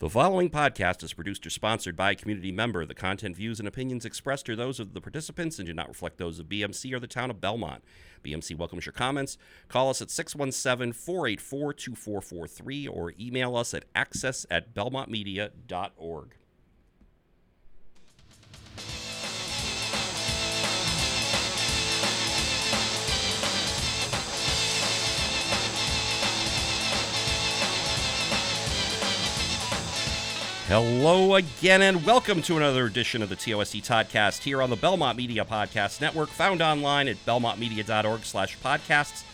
The following podcast is produced or sponsored by a community member. The content, views, and opinions expressed are those of the participants and do not reflect those of BMC or the town of Belmont. BMC welcomes your comments. Call us at 617 484 2443 or email us at access at belmontmedia.org. Hello again, and welcome to another edition of the TOSD Toddcast here on the Belmont Media Podcast Network, found online at belmontmedia.org slash podcasts,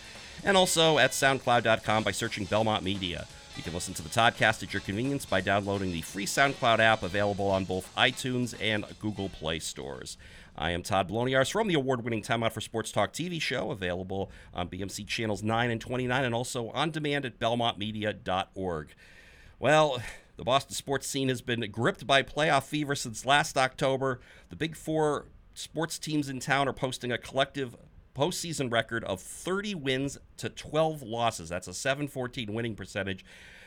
and also at soundcloud.com by searching Belmont Media. You can listen to the Toddcast at your convenience by downloading the free SoundCloud app available on both iTunes and Google Play stores. I am Todd Bloniars from the award winning Time Out for Sports Talk TV show, available on BMC channels 9 and 29 and also on demand at belmontmedia.org. Well, the Boston sports scene has been gripped by playoff fever since last October. The big four sports teams in town are posting a collective postseason record of 30 wins to 12 losses. That's a 714 winning percentage.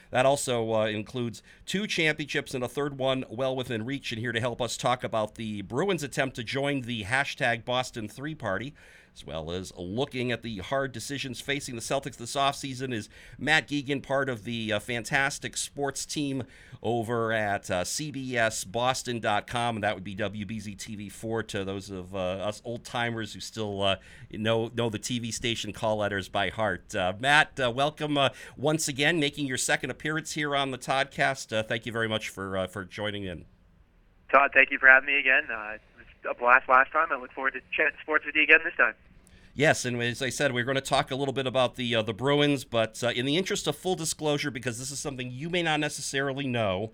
That also uh, includes two championships and a third one well within reach. And here to help us talk about the Bruins' attempt to join the hashtag Boston Three Party as well as looking at the hard decisions facing the Celtics this offseason is Matt Geoghegan, part of the uh, fantastic sports team over at uh, CBSBoston.com, and that would be WBZ TV4 to those of uh, us old timers who still uh, know know the TV station call letters by heart. Uh, Matt, uh, welcome once again, making your second appearance here on the Toddcast. thank you very much for for joining in. Todd, thank you for having me again. was a blast last time. I look forward to chatting sports with you again this time. Yes, and as I said, we're going to talk a little bit about the uh, the Bruins, but uh, in the interest of full disclosure, because this is something you may not necessarily know,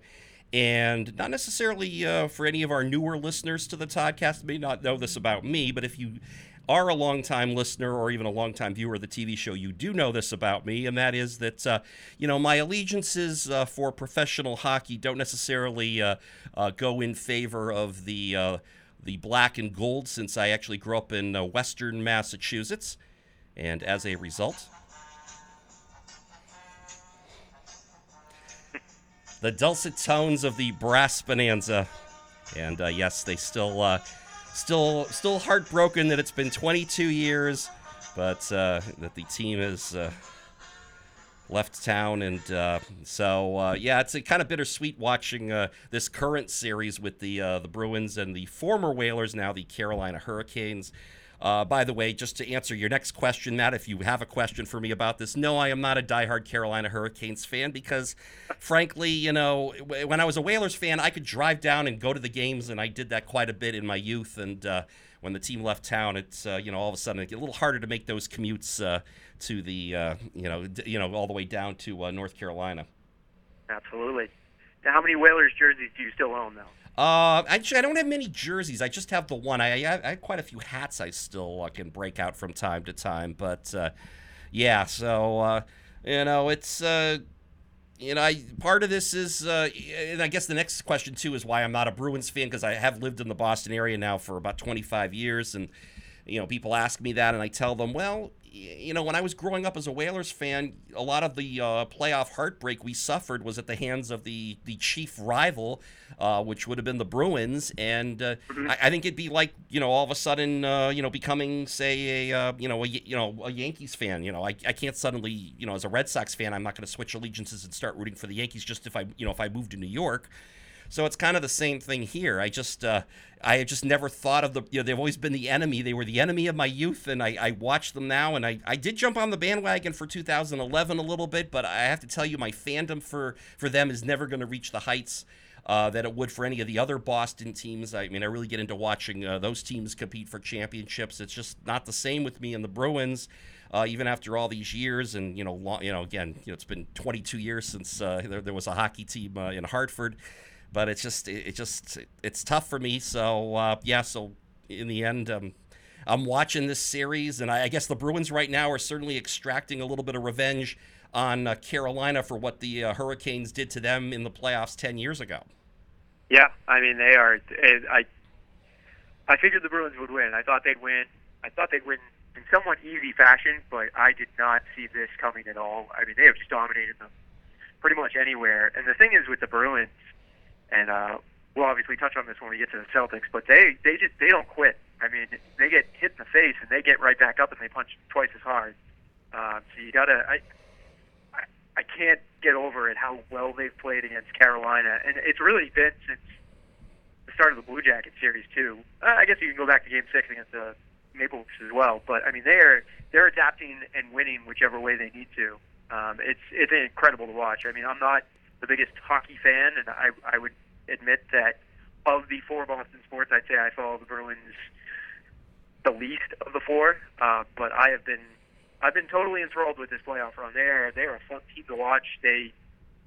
and not necessarily uh, for any of our newer listeners to the podcast may not know this about me, but if you are a longtime listener or even a longtime viewer of the TV show, you do know this about me, and that is that uh, you know my allegiances uh, for professional hockey don't necessarily uh, uh go in favor of the uh, the black and gold since I actually grew up in uh, Western Massachusetts. And as a result, the dulcet tones of the brass bonanza. And uh, yes, they still, uh, still, still heartbroken that it's been 22 years, but uh, that the team is uh, left town, and uh, so uh, yeah, it's a kind of bittersweet watching uh, this current series with the uh, the Bruins and the former Whalers, now the Carolina Hurricanes. Uh, by the way, just to answer your next question, Matt, if you have a question for me about this, no, I am not a diehard Carolina Hurricanes fan because, frankly, you know, when I was a Whalers fan, I could drive down and go to the games, and I did that quite a bit in my youth. And uh, when the team left town, it's you know all of a sudden it get a little harder to make those commutes to the uh, you know d- you know all the way down to uh, North Carolina. Absolutely. Now, how many Whalers jerseys do you still own, though? Uh, actually, I don't have many jerseys. I just have the one. I, I, I have quite a few hats I still uh, can break out from time to time. But uh, yeah, so uh, you know, it's uh, you know, I, part of this is, uh, and I guess the next question too is why I'm not a Bruins fan because I have lived in the Boston area now for about 25 years, and you know, people ask me that, and I tell them, well, you know, when I was growing up as a Whalers fan, a lot of the uh, playoff heartbreak we suffered was at the hands of the the chief rival, uh, which would have been the Bruins. And uh, mm-hmm. I, I, think it'd be like you know all of a sudden uh, you know becoming say a uh, you know a you know a Yankees fan. You know, I, I can't suddenly you know as a Red Sox fan, I'm not going to switch allegiances and start rooting for the Yankees just if I you know if I move to New York. So it's kind of the same thing here. I just uh, I just never thought of the you know they've always been the enemy. They were the enemy of my youth, and I, I watch them now. And I, I did jump on the bandwagon for 2011 a little bit, but I have to tell you, my fandom for for them is never going to reach the heights. Uh, that it would for any of the other Boston teams. I mean, I really get into watching uh, those teams compete for championships. It's just not the same with me and the Bruins, uh, even after all these years. And you know, long, you know, again, you know, it's been 22 years since uh, there, there, was a hockey team uh, in Hartford but it's just it, it just it's tough for me. So uh, yeah, so in the end, um, I'm watching this series, and I, I, guess the Bruins right now are certainly extracting a little bit of revenge on uh, Carolina for what the uh, Hurricanes did to them in the playoffs ten years ago. Yeah, I mean they are. I I figured the Bruins would win. I thought they'd win. I thought they'd win in somewhat easy fashion, but I did not see this coming at all. I mean, they have just dominated them pretty much anywhere. And the thing is with the Bruins, and uh, we'll obviously touch on this when we get to the Celtics, but they they just they don't quit. I mean, they get hit in the face and they get right back up and they punch twice as hard. Uh, so you gotta I, I I can't get over it how well they've played against Carolina, and it's really been since the start of the Blue Jacket series too. Uh, I guess you can go back to Game Six against the Maple Leafs as well, but I mean they're they're adapting and winning whichever way they need to. Um, it's it's incredible to watch. I mean, I'm not the biggest hockey fan, and I I would admit that of the four Boston sports, I'd say I follow the Bruins the least of the four. Uh, but I have been I've been totally enthralled with this playoff run. They're they're a fun team to watch. They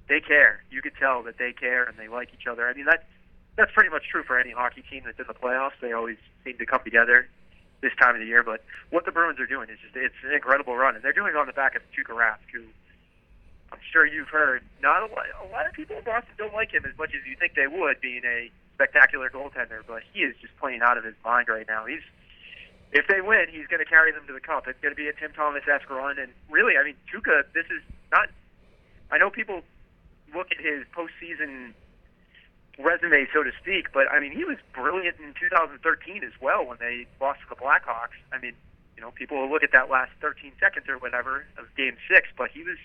they care. You could tell that they care and they like each other. I mean that's that's pretty much true for any hockey team that's in the playoffs. They always seem to come together this time of the year. But what the Bruins are doing is just it's an incredible run, and they're doing it on the back of Tuukka Rask, who I'm sure you've heard. Not a lot, a lot of people in Boston don't like him as much as you think they would, being a spectacular goaltender. But he is just playing out of his mind right now. He's if they win, he's going to carry them to the cup. It's going to be a Tim Thomas-esque run, and really, I mean, Tuukka. This is not. I know people look at his postseason resume, so to speak, but I mean, he was brilliant in 2013 as well when they lost to the Blackhawks. I mean, you know, people will look at that last 13 seconds or whatever of Game Six, but he was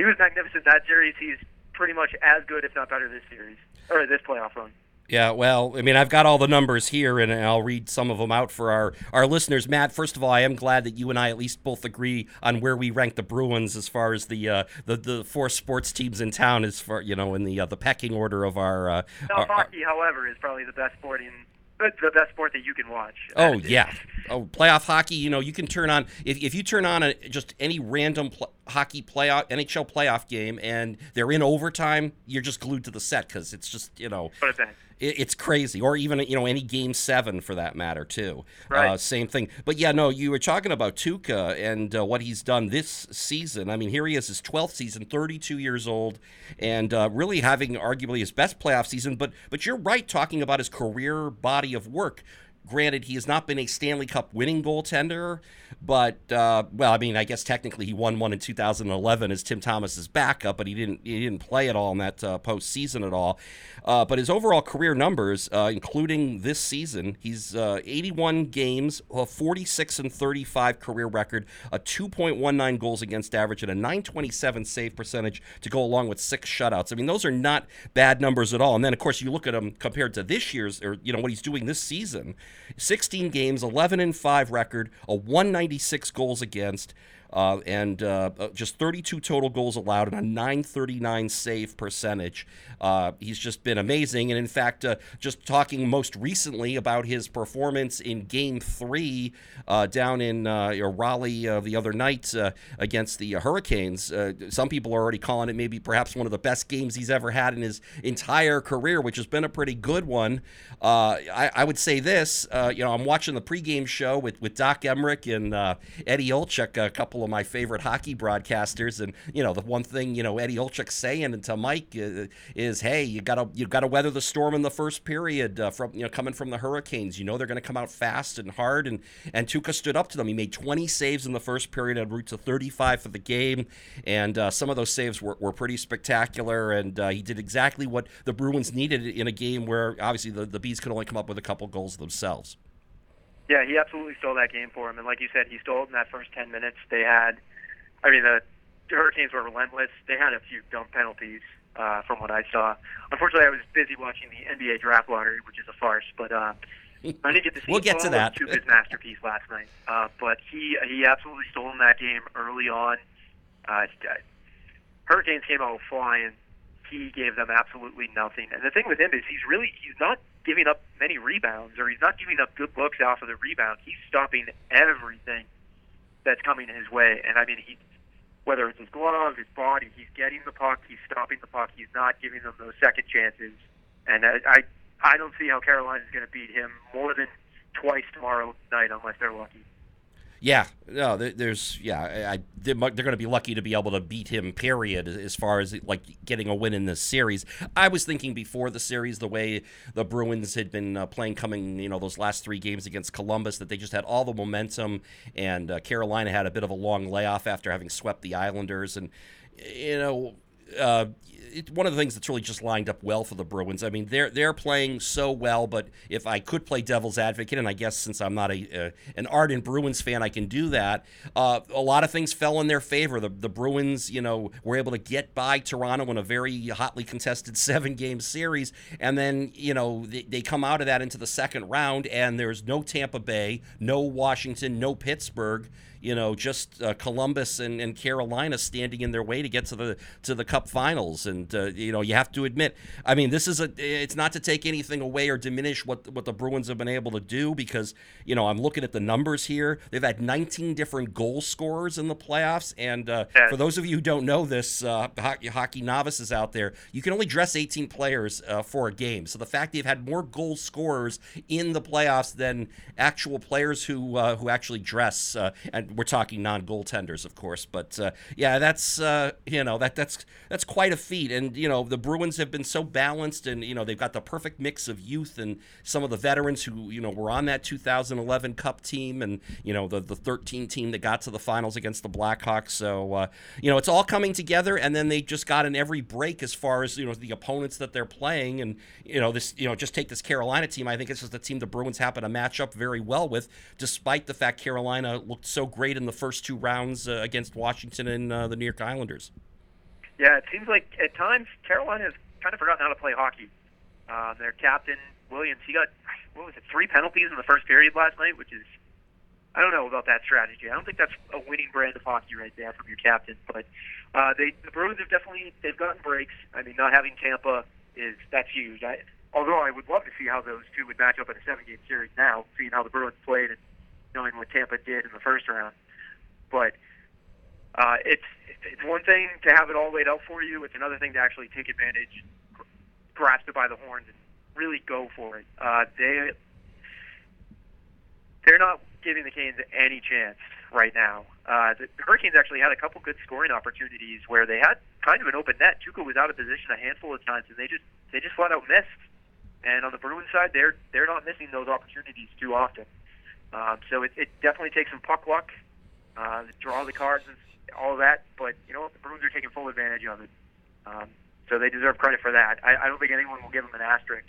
he was magnificent that series. He's pretty much as good, if not better, this series or this playoff run. Yeah, well, I mean, I've got all the numbers here, and I'll read some of them out for our, our listeners. Matt, first of all, I am glad that you and I at least both agree on where we rank the Bruins as far as the uh, the, the four sports teams in town, as far you know, in the uh, the pecking order of our. Uh, our, hockey, however, is probably the best sporting the best sport that you can watch. Oh yeah, oh playoff hockey. You know, you can turn on if, if you turn on a, just any random pl- hockey playoff NHL playoff game and they're in overtime, you're just glued to the set because it's just you know it's crazy. Or even you know any game seven for that matter too. Right. Uh, same thing. But yeah, no, you were talking about Tuukka and uh, what he's done this season. I mean, here he is, his 12th season, 32 years old, and uh, really having arguably his best playoff season. But but you're right talking about his career body of work. Granted, he has not been a Stanley Cup winning goaltender, but uh, well, I mean, I guess technically he won one in 2011 as Tim Thomas's backup, but he didn't he didn't play at all in that uh, postseason at all. Uh, but his overall career numbers, uh, including this season, he's uh, 81 games, a 46 and 35 career record, a 2.19 goals against average, and a 927 save percentage to go along with six shutouts. I mean, those are not bad numbers at all. And then, of course, you look at him compared to this year's, or you know what he's doing this season: 16 games, 11 and five record, a 196 goals against uh, and uh, uh, just 32 total goals allowed and a 939 save percentage. Uh, he's just been amazing. And in fact, uh, just talking most recently about his performance in Game Three uh, down in Raleigh the other night against the Hurricanes, some people are already calling it maybe perhaps one of the best games he's ever had in his entire career, which has been a pretty good one. I, I, would say this, you know, I'm watching the pregame show with, with Doc Emrick and Eddie Olczyk a couple couple of my favorite hockey broadcasters, and you know the one thing you know Eddie Olczyk's saying to Mike uh, is, "Hey, you gotta you gotta weather the storm in the first period uh, from you know coming from the Hurricanes. You know they're going to come out fast and hard." And and Tuukka stood up to them. He made 20 saves in the first period, en route to 35 for the game, and uh, some of those saves were, were pretty spectacular. And uh, he did exactly what the Bruins needed in a game where obviously the, the Bees could only come up with a couple goals themselves. Yeah, he absolutely stole that game for him. And like you said, he stole it in that first 10 minutes. They had, I mean, the Hurricanes were relentless. They had a few dumb penalties uh, from what I saw. Unfortunately, I was busy watching the NBA draft lottery, which is a farce. But uh, I didn't get to see we'll get to that. his masterpiece last night. Uh, but he he absolutely stole in that game early on. Uh, Hurricanes came out flying. He gave them absolutely nothing. And the thing with him is he's really he's not giving up many rebounds or he's not giving up good looks off of the rebound. He's stopping everything that's coming his way. And I mean, he whether it's his glove, his body, he's getting the puck, he's stopping the puck, he's not giving them those second chances. And I I, I don't see how Carolina is going to beat him more than twice tomorrow night unless they're lucky. Yeah, no, there's yeah, I, they're, going to be lucky to be able to beat him. Period. As far as like getting a win in this series, I was thinking before the series, the way the Bruins had been uh, playing, coming you know those last three games against Columbus, that they just had all the momentum, and uh, Carolina had a bit of a long layoff after having swept the Islanders, and you know uh, it, one of the things that's really just lined up well for the Bruins. I mean, they're they're playing so well, but if I could play devil's advocate, and I guess since I'm not a uh, an ardent Bruins fan, I can do that. Uh, a lot of things fell in their favor. The the Bruins, you know, were able to get by Toronto in a very hotly contested seven game series, and then you know they, they come out of that into the second round, and there's no Tampa Bay, no Washington, no Pittsburgh you know, just uh, Columbus and, and Carolina standing in their way to get to the to the Cup Finals. And uh, you know, you have to admit, I mean, this is a. It's not to take anything away or diminish what what the Bruins have been able to do because you know I'm looking at the numbers here. They've had 19 different goal scorers in the playoffs, and uh, for those of you who don't know this, uh, hockey, hockey, novices out there, you can only dress 18 players uh, for a game. So the fact they've had more goal scorers in the playoffs than actual players who uh, who actually dress and we're talking non-goaltenders, of course, but uh, yeah, that's uh, you know that that's that's quite a feat. And you know the Bruins have been so balanced, and you know they've got the perfect mix of youth and some of the veterans who you know were on that 2011 Cup team, and you know the the 13 team that got to the finals against the Blackhawks. So uh, you know it's all coming together, and then they just got in every break as far as you know the opponents that they're playing, and you know this you know just take this Carolina team. I think this is the team the Bruins happen to match up very well with, despite the fact Carolina looked so great great in the first two rounds uh, against Washington and uh, the New York Islanders. Yeah, it seems like at times Carolina has kind of forgotten how to play hockey. Uh, their captain Williams, he got what was it, three penalties in the first period last night, which is I don't know about that strategy. I don't think that's a winning brand of hockey right there from your captain. But uh, they the Bruins have definitely they've gotten breaks. I mean, not having Tampa is that's huge. I, although I would love to see how those two would match up in a seven game series now, seeing how the Bruins played and knowing what Tampa did in the first round. But uh, it's it's one thing to have it all laid out for you. It's another thing to actually take advantage, grasp it by the horns, and really go for it. Uh, they they're not giving the Canes any chance right now. Uh, the Hurricanes actually had a couple good scoring opportunities where they had kind of an open net. Tuukka was out of position a handful of times, and they just they just flat out missed. And on the Bruins side, they're they're not missing those opportunities too often. Um, so it, it definitely takes some puck luck, uh, draw the cards, and all that. But you know what? The Bruins are taking full advantage of it. Um, so they deserve credit for that. I, I don't think anyone will give them an asterisk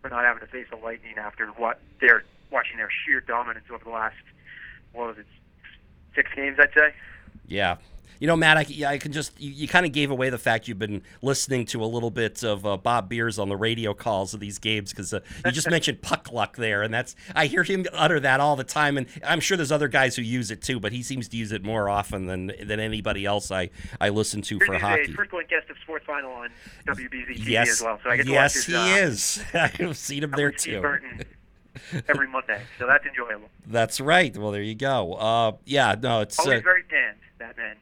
for not having to face the Lightning after what they're watching their sheer dominance over the last, what was it, six games, I'd say. Yeah, you know, Matt, I, I can just, you, you kind of gave away the fact you've been listening to a little bit of uh, Bob Beers on the radio calls of these games because uh, you just mentioned puck luck there. And that's, I hear him utter that all the time. And I'm sure there's other guys who use it too, but he seems to use it more often than than anybody else I, I listen to Here's for hockey. First point guest of Sports Final on WBZ TV yes, as well. So I get to yes, watch his, he uh, is. I've seen him there too. Burton every Monday. So that's enjoyable. That's right. Well, there you go. Uh, yeah, no, it's. Always Uh, very tanned, that man.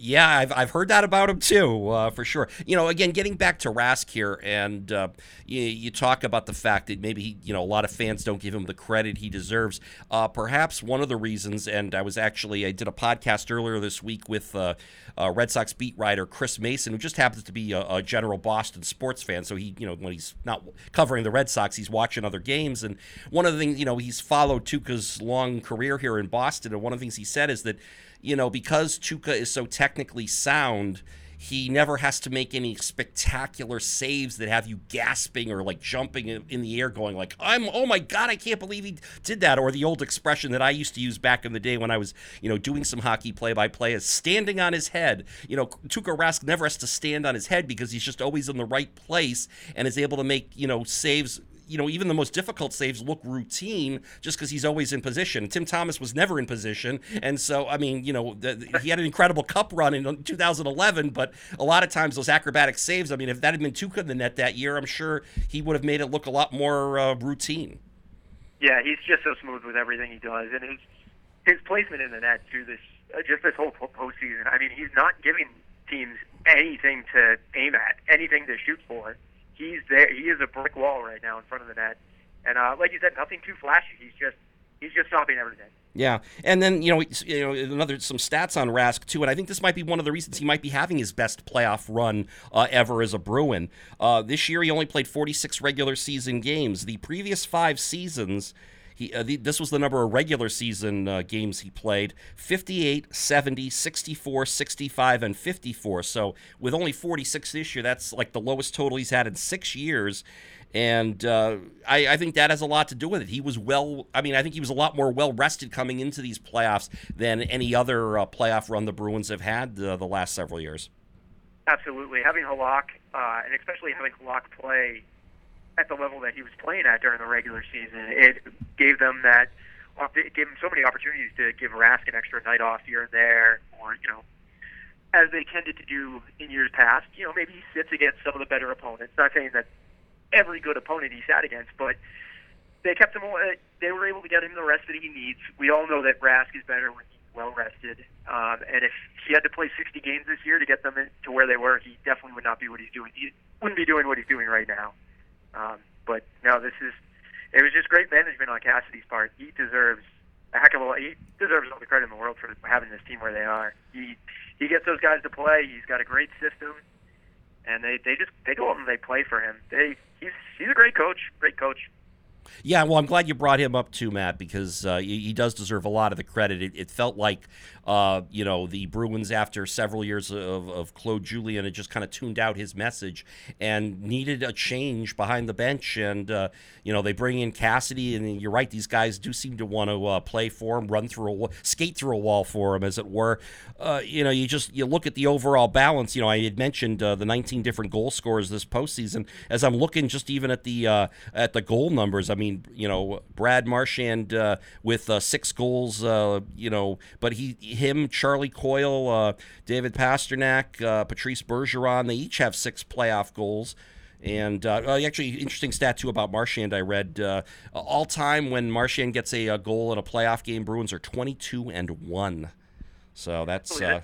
Yeah, I've, I've heard that about him too, uh, for sure. You know, again, getting back to Rask here, and uh, you, you talk about the fact that maybe he, you know a lot of fans don't give him the credit he deserves. Uh, perhaps one of the reasons, and I was actually I did a podcast earlier this week with uh, uh, Red Sox beat writer Chris Mason, who just happens to be a, a general Boston sports fan. So he, you know, when he's not covering the Red Sox, he's watching other games. And one of the things, you know, he's followed Tuukka's long career here in Boston, and one of the things he said is that you know, because Tuukka is so technically sound, he never has to make any spectacular saves that have you gasping or like jumping in, the air, going like, "I'm oh my god, I can't believe he did that." Or the old expression that I used to use back in the day when I was, you know, doing some hockey play-by-play is standing on his head. You know, Tuukka Rask never has to stand on his head because he's just always in the right place and is able to make you know saves you know, even the most difficult saves look routine just because he's always in position. Tim Thomas was never in position, and so I mean, you know, the, the, he had an incredible Cup run in 2011, but a lot of times those acrobatic saves. I mean, if that had been Tuukka in the net that year, I'm sure he would have made it look a lot more uh, routine. Yeah, he's just so smooth with everything he does, and his his placement in the net through this uh, just this whole postseason. I mean, he's not giving teams anything to aim at, anything to shoot for he's there. He is a brick wall right now in front of the net, and uh, like you said, nothing too flashy. He's just he's just stopping everything. Yeah, and then you know, you know, another some stats on Rask too, and I think this might be one of the reasons he might be having his best playoff run uh, ever as a Bruin. Uh, this year, he only played 46 regular season games. The previous five seasons. He uh, the, this was the number of regular season uh, games he played 58, 70, 64, 65, and 54. So with only 46 this year, that's like the lowest total he's had in six years. And uh, I, I, think that has a lot to do with it. He was well, I mean, I think he was a lot more well rested coming into these playoffs than any other uh, playoff run the Bruins have had the last several years. Absolutely. Having Halak, uh, and especially having Halak play at the level that he was playing at during the regular season, it gave them that. It gave them so many opportunities to give Rask an extra night off here and there, or you know, as they tended to do in years past. You know, maybe he sits against some of the better opponents. Not saying that every good opponent he sat against, but they kept him. Uh, they were able to get him the rest that he needs. We all know that Rask is better when he's well rested, um, and if he had to play 60 games this year to get them to where they were, he definitely would not be what he's doing. He wouldn't be doing what he's doing right now. Um, but no, this is it was just great management on Cassidy's part. He deserves a heck of a lot. He deserves all the credit in the world for having this team where they are. He he gets those guys to play. He's got a great system, and they they just they go out and they play for him. They he's he's a great coach. Great coach. Yeah, well, I'm glad you brought him up too, Matt, because uh, he, does deserve a lot of the credit. It, it felt like, uh, you know, the Bruins, after several years of, of Claude Julien, had just kind of tuned out his message and needed a change behind the bench. And, uh, you know, they bring in Cassidy, and you're right, these guys do seem to want to uh, play for him, run through a skate through a wall for him, as it were. Uh, you know, you just you look at the overall balance. You know, I had mentioned uh, the 19 different goal scorers this postseason. As I'm looking just even at the at the goal numbers, I mean, you know, Brad Marchand uh, with uh, six goals, uh, you know, but he, him, Charlie Coyle, uh, David Pastrnak, uh, Patrice Bergeron, they each have six playoff goals. And uh, actually, interesting stat too about Marchand. I read uh, all time when Marchand gets a, a, goal in a playoff game, Bruins are twenty-two and one. So that's uh,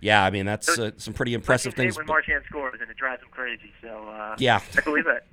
yeah. I mean that's some pretty impressive things. When Marchand scores, and it drives him crazy. So yeah, I believe that.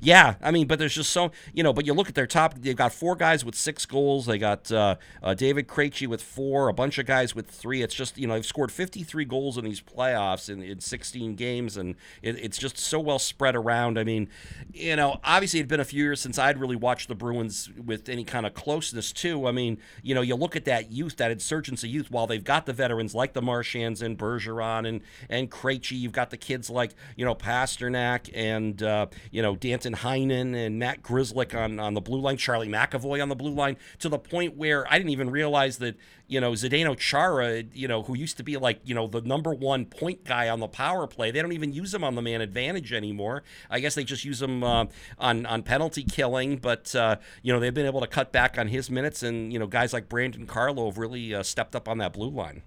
Yeah, I mean, but there's just so you know. But you look at their top; they've got four guys with six goals. They got uh, uh, David Krejci with four, a bunch of guys with three. It's just you know they've scored 53 goals in these playoffs in, in 16 games, and it, it's just so well spread around. I mean, you know, obviously it'd been a few years since I'd really watched the Bruins with any kind of closeness too. I mean, you know, you look at that youth, that insurgence of youth. While they've got the veterans like the Marchands and Bergeron and and Krejci, you've got the kids like you know Pastrnak and uh, you know Dan Danton Heinen and Matt Grzelcyk on, on the blue line, Charlie McAvoy on the blue line, to the point where I didn't even realize that, you know, Zdeno Chara, you know, who used to be like, you know, the number one point guy on the power play, they don't even use him on the man advantage anymore. I guess they just use him uh, on, on penalty killing, but, uh, you know, they've been able to cut back on his minutes, and, you know, guys like Brandon Carlo have really uh, stepped up on that blue line.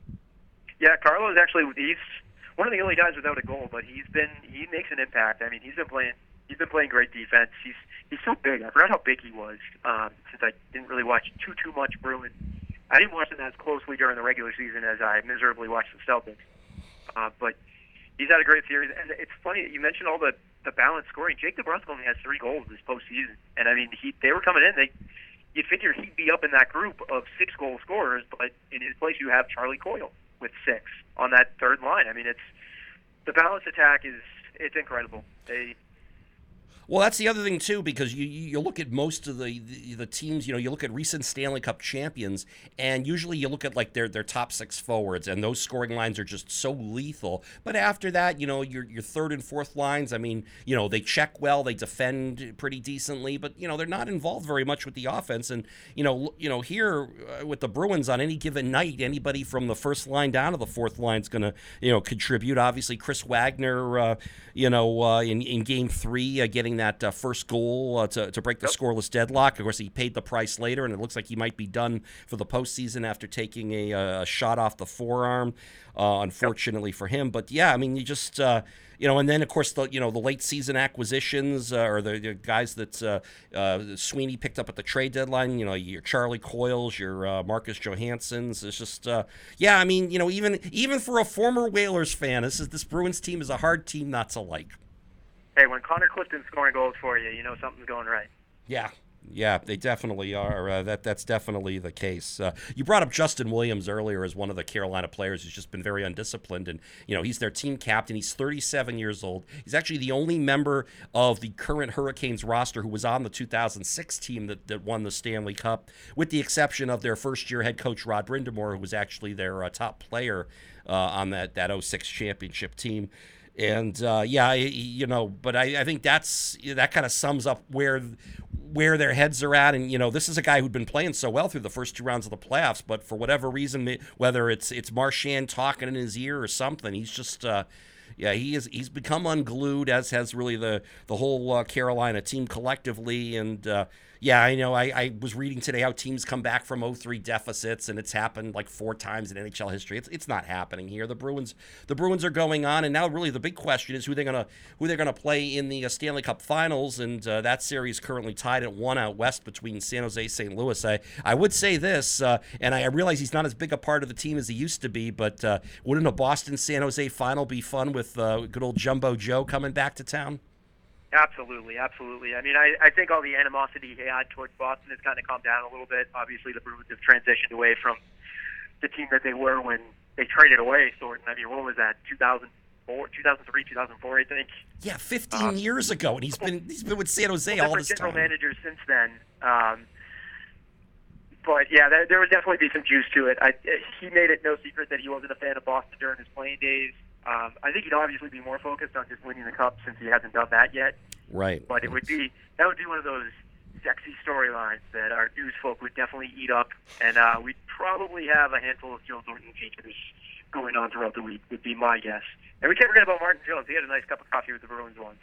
Yeah, Carlo is actually, he's one of the only guys without a goal, but he's been, he makes an impact. I mean, he's been playing he's been playing great defense. He's he's so big. I forgot how big he was um, since I didn't really watch too too much Bruin. I didn't watch him as closely during the regular season as I miserably watched the Celtics. Uh, but he's had a great series, and it's funny you mentioned all the the balanced scoring. Jake DeBrusk only has three goals this postseason, and I mean he they were coming in. They you'd figure he'd be up in that group of six goal scorers, but in his place you have Charlie Coyle with six on that third line. I mean it's the balanced attack is it's incredible. They well, that's the other thing too, because you you look at most of the, the, the teams. You know, you look at recent Stanley Cup champions, and usually you look at like their their top six forwards, and those scoring lines are just so lethal. But after that, you know, your your third and fourth lines. I mean, you know, they check well, they defend pretty decently, but you know, they're not involved very much with the offense. And you know, you know, here uh, with the Bruins on any given night, anybody from the first line down to the fourth line is going to you know contribute. Obviously, Chris Wagner, uh, you know, uh, in in Game Three, uh, getting that uh, first goal uh, to, to break the yep. scoreless deadlock. Of course, he paid the price later, and it looks like he might be done for the postseason after taking a, uh, a shot off the forearm. Uh, unfortunately yep. for him, but yeah, I mean, you just uh, you know, and then of course the you know the late season acquisitions uh, or the, the, guys that uh, uh, Sweeney picked up at the trade deadline. You know, your Charlie Coyles, your uh, Marcus Johanssons. It's just yeah, I mean, you know, even even for a former Whalers fan, this is this Bruins team is a hard team not to like hey, when Connor Clifton's scoring goals for you, you know something's going right. Yeah, Yeah, they definitely are. Uh, that that's definitely the case. Uh, you brought up Justin Williams earlier as one of the Carolina players who's just been very undisciplined, and you know he's their team captain. He's 37 years old. He's actually the only member of the current Hurricanes roster who was on the 2006 team that, that won the Stanley Cup, with the exception of their first-year head coach Rod Brind'Amour, who was actually their uh, top player uh, on that that 06 championship team. And uh, yeah, you know, but I, I think that's that kind of sums up where where their heads are at. And you know, this is a guy who'd been playing so well through the first two rounds of the playoffs, but for whatever reason, whether it's it's Marchand talking in his ear or something, he's just. Uh, yeah, he is. He's become unglued, as has really the the whole uh, Carolina team collectively, and uh, yeah, I know. I, I was reading today how teams come back from 0-3 deficits, and it's happened like four times in NHL history. It's, it's not happening here. The Bruins the Bruins are going on, and now really the big question is who they're gonna who they're gonna play in the uh, Stanley Cup Finals, and uh, that series currently tied at one out west between San Jose, and St. Louis. I I would say this, uh, and I realize he's not as big a part of the team as he used to be, but uh, wouldn't a Boston San Jose final be fun with uh, good old Jumbo Joe coming back to town? Absolutely, absolutely. I mean, I, I think all the animosity he had towards Boston has kind of calmed down a little bit. Obviously, the Bruins have transitioned away from the team that they were when they traded away Thornton. I mean, what was that? 2004, 2003, 2004, I think. Yeah, 15 um, years ago, and he's been he's been with San Jose all this general time. managers since then. Um, but yeah, there, there would definitely be some juice to it. I, he made it no secret that he wasn't a fan of Boston during his playing days. Um, I think he'd obviously be more focused on just winning the cup since he hasn't done that yet. Right. But it would be that would be one of those sexy storylines that our news folk would definitely eat up, and uh, we'd probably have a handful of Joe Thornton features going on throughout the week. Would be my guess. And we can't forget about Martin Jones. He had a nice cup of coffee with the Bruins once.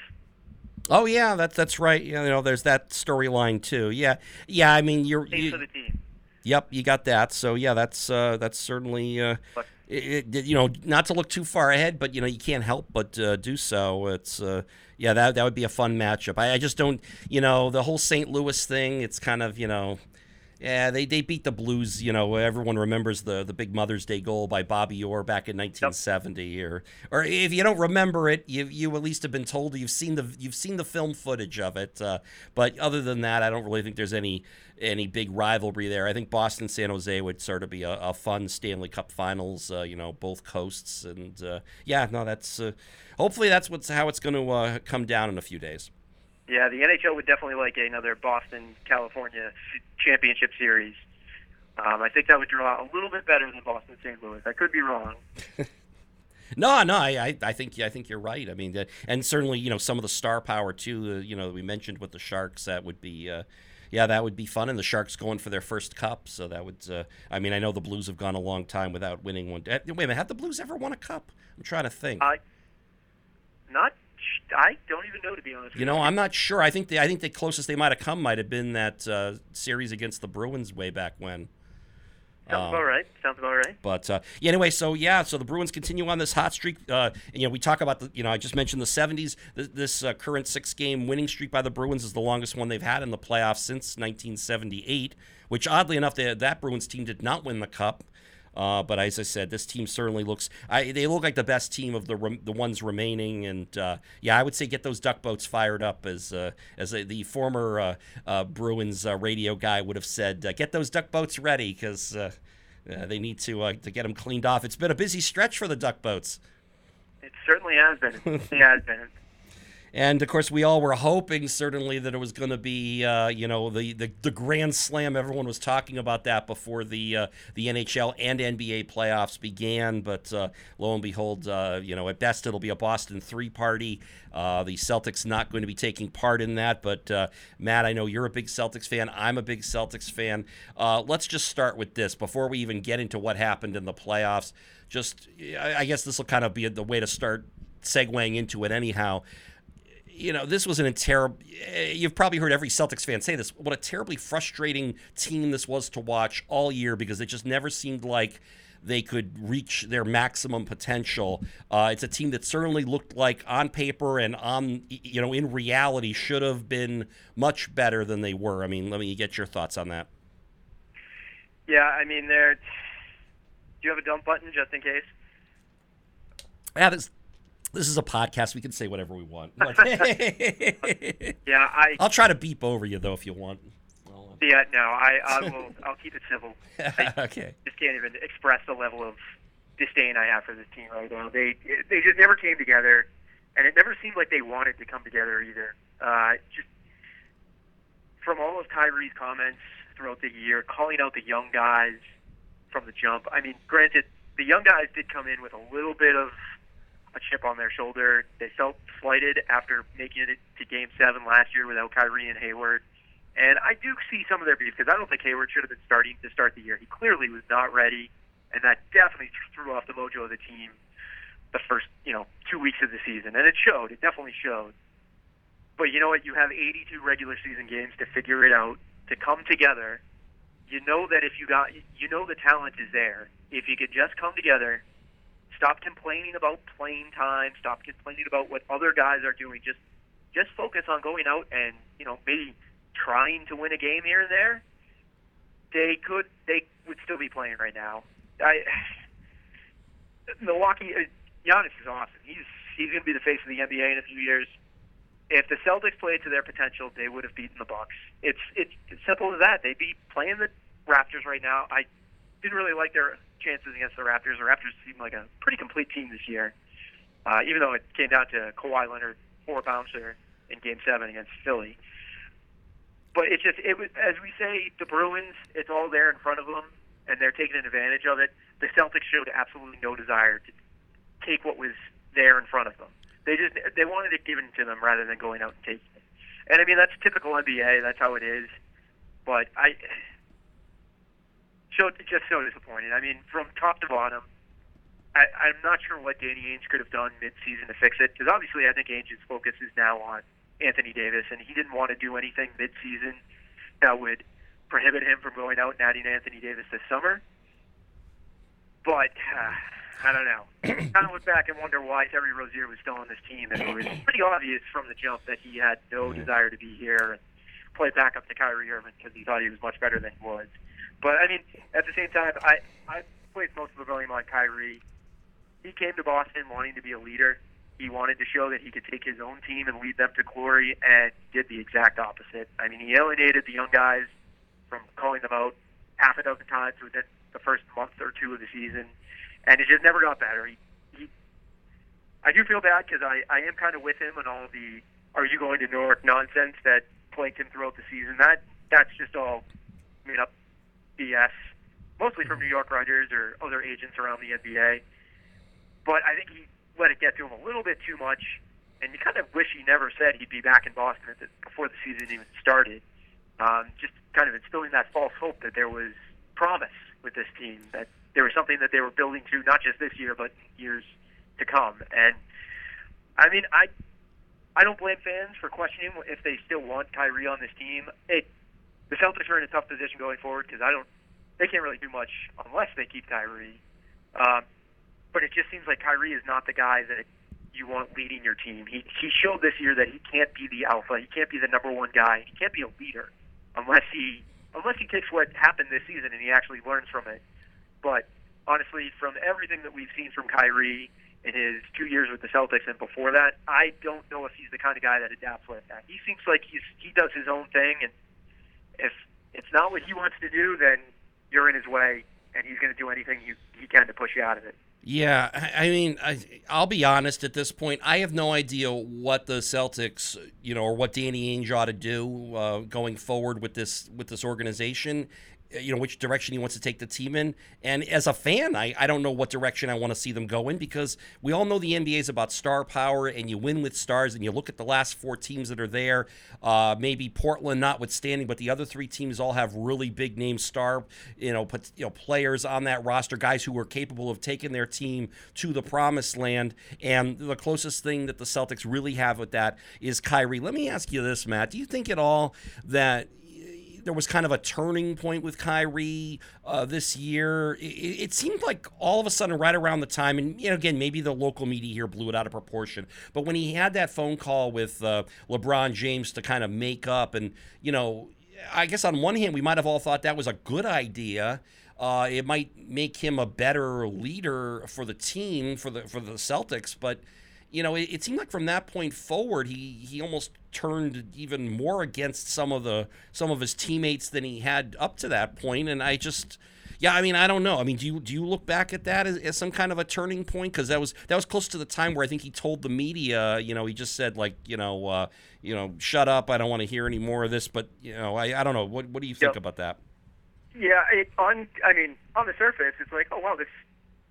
Oh yeah, that's that's right. You know, there's that storyline too. Yeah, yeah. I mean, you're. You, for the team. Yep, you got that. So yeah, that's uh, that's certainly. Uh, but, it, it, you know, not to look too far ahead, but you know, you can't help but uh, do so. It's uh, yeah, that that would be a fun matchup. I, I just don't, you know, the whole St. Louis thing. It's kind of you know, yeah, they, they beat the Blues. You know, everyone remembers the the big Mother's Day goal by Bobby Orr back in 1970. Yep. Or or if you don't remember it, you you at least have been told you've seen the you've seen the film footage of it. Uh, but other than that, I don't really think there's any any big rivalry there. I think Boston San Jose would sort of be a, a fun Stanley Cup Finals. Uh, you know, both coasts, and uh, yeah, no, that's uh, hopefully that's what's how it's going to uh, come down in a few days. Yeah, the NHL would definitely like another Boston California championship series. Um, I think that would draw a little bit better than Boston St. Louis. I could be wrong. No, no, I, I think I think you're right. I mean, and certainly, you know, some of the star power too. Uh, you know, we mentioned with the Sharks, that would be, uh, yeah, that would be fun. And the Sharks going for their first cup, so that would. Uh, I mean, I know the Blues have gone a long time without winning one. Uh, wait a minute, have the Blues ever won a cup? I'm trying to think. Not. I don't even know to be honest. You know, I'm not sure. I think the I think the closest they might have come might have been that uh, series against the Bruins way back when. Sounds um, about right. Sounds about right. But uh, yeah, anyway, so yeah, so the Bruins continue on this hot streak. Uh, you know, we talk about the, you know, I just mentioned the 70s. This, this uh, current six-game winning streak by the Bruins is the longest one they've had in the playoffs since 1978. Which, oddly enough, they, that Bruins team did not win the cup. Uh, but as I said, this team certainly looks. I, they look like the best team of the the ones remaining, and uh, yeah, I would say get those duck boats fired up. As uh, as a, the former uh, uh, Bruins uh, radio guy would have said, get those duck boats ready because they need to to get them cleaned off. It's been a busy stretch for the duck boats. It certainly has been. It has been. And of course, we all were hoping certainly that it was going to be, uh, you know, the, the, the grand slam. Everyone was talking about that before the uh, the NHL and NBA playoffs began. But uh, lo and behold, uh, you know, at best it'll be a Boston three party. Uh, the Celtics not going to be taking part in that. But uh, Matt, I know you're a big Celtics fan. I'm a big Celtics fan. let's just start with this before we even get into what happened in the playoffs. Just, I guess this will kind of be the way to start segueing into it, anyhow you know, this was an terrible. You've probably heard every Celtics fan say this. What a terribly frustrating team this was to watch all year because it just never seemed like they could reach their maximum potential. Uh, it's a team that certainly looked like on paper and on you know in reality should have been much better than they were. I mean, let me get your thoughts on that. Yeah, I mean, there. Do you have a dump button just in case? Yeah, this this is a podcast. We can say whatever we want. yeah, I. I'll try to beep over you though if you want. Yeah, no, I, I will. I'll keep it civil. I okay. just can't even express the level of disdain I have for this team right now. They they just never came together, and it never seemed like they wanted to come together either. Uh, just from all of Kyrie's comments throughout the year, calling out the young guys from the jump. I mean, granted, the young guys did come in with a little bit of a chip on their shoulder. They felt slighted after making it to Game Seven last year without Kyrie and Hayward. And I do see some of their beef because I don't think Hayward should have been starting to start the year. He clearly was not ready, and that definitely threw off the mojo of the team the first, you know, two weeks of the season, and it showed. It definitely showed. But you know what? You have 82 regular season games to figure it out, to come together. You know that if you got, you know the talent is there. If you could just come together, stop complaining about playing time, stop complaining about what other guys are doing. Just, just focus on going out and you know maybe trying to win a game here and there. They could, they would still be playing right now. I, Milwaukee, uh, Giannis is awesome. He's he's going to be the face of the NBA in a few years if the Celtics played to their potential, they would have beaten the Bucks. It's it's as simple as that. They'd be playing the Raptors right now. I didn't really like their chances against the Raptors. The Raptors seem like a pretty complete team this year, uh, even though it came down to Kawhi Leonard four bouncer in Game Seven against Philly. But it's just it was as we say the Bruins. It's all there in front of them, and they're taking advantage of it. The Celtics showed absolutely no desire to take what was there in front of them. They just they wanted it given to them rather than going out and taking it. And I mean that's typical NBA. That's how it is. But I showed just so disappointed. I mean, from top to bottom, I, I'm not sure what Danny Ainge could have done mid-season to fix it. Because obviously, I think Ainge's focus is now on Anthony Davis, and he didn't want to do anything mid-season that would prohibit him from going out and adding Anthony Davis this summer. But uh, I don't know. kind of look back and wonder why Terry Rozier was still on this team. And it was pretty obvious from the jump that he had no desire to be here and play back up to Kyrie Irving because he thought he was much better than he was. But I mean, at the same time, I I placed most of the blame on Kyrie. He came to Boston wanting to be a leader. He wanted to show that he could take his own team and lead them to glory, and did the exact opposite. I mean, he alienated the young guys from calling them out half a dozen times within the first month or two of the season and it just never got better. He, he I do feel bad because I, I am kind of with him on all the "Are you going to New York?" nonsense that plagued him throughout the season. That that's just all made up BS, mostly from New York writers or other agents around the NBA. But I think he let it get to him a little bit too much, and you kind of wish he never said he'd be back in Boston the, before the season even started. Um, just kind of instilling that false hope that there was promise with this team, that there was something that they were building to, not just this year, but years to come. And I mean, I I don't blame fans for questioning if they still want Kyrie on this team. It the Celtics are in a tough position going forward because I don't they can't really do much unless they keep Kyrie. Um, but it just seems like Kyrie is not the guy that you want leading your team. He he showed this year that he can't be the alpha. He can't be the number one guy. He can't be a leader unless he unless he takes what happened this season and he actually learns from it. But honestly, from everything that we've seen from Kyrie in his two years with the Celtics and before that, I don't know if he's the kind of guy that adapts like that. He seems like he's he does his own thing, and if it's not what he wants to do, then you're in his way, and he's going to do anything he, he can to push you out of it. Yeah, I mean, I, will be honest. At this point, I have no idea what the Celtics, you know, or what Danny Ainge ought to do uh, going forward with this with this organization you know which direction he wants to take the team in. And as a fan, I, I don't know what direction I want to see them go in because we all know the NBA is about star power, and you win with stars. And you look at the last four teams that are there, uh, maybe Portland notwithstanding, but the other three teams all have really big name star, you know, put, you know, players on that roster, guys who are capable of taking their team to the promised land. And the closest thing that the Celtics really have with that is Kyrie. Let me ask you this, Matt: Do you think at all that there was kind of a turning point with Kyrie uh, this year. It, it, seemed like all of a sudden, right around the time, and you know, again, maybe the local media here blew it out of proportion, but when he had that phone call with uh, LeBron James to kind of make up, and you know, I guess on one hand, we might have all thought that was a good idea. Uh, it might make him a better leader for the team for the for the Celtics, but you know, it, it, seemed like from that point forward, he he almost turned even more against some of the some of his teammates than he had up to that point. and I just. Yeah, I mean, I don't know. I mean, do you do you look back at that as, as some kind of a turning point? Because that was that was close to the time where I think he told the media, you know, he just said like, you know, uh, you know, shut up. I don't want to hear any more of this. But you know, I, I don't know. What what do you think about that? Yeah, it, on I mean, on the surface, it's like, oh wow, this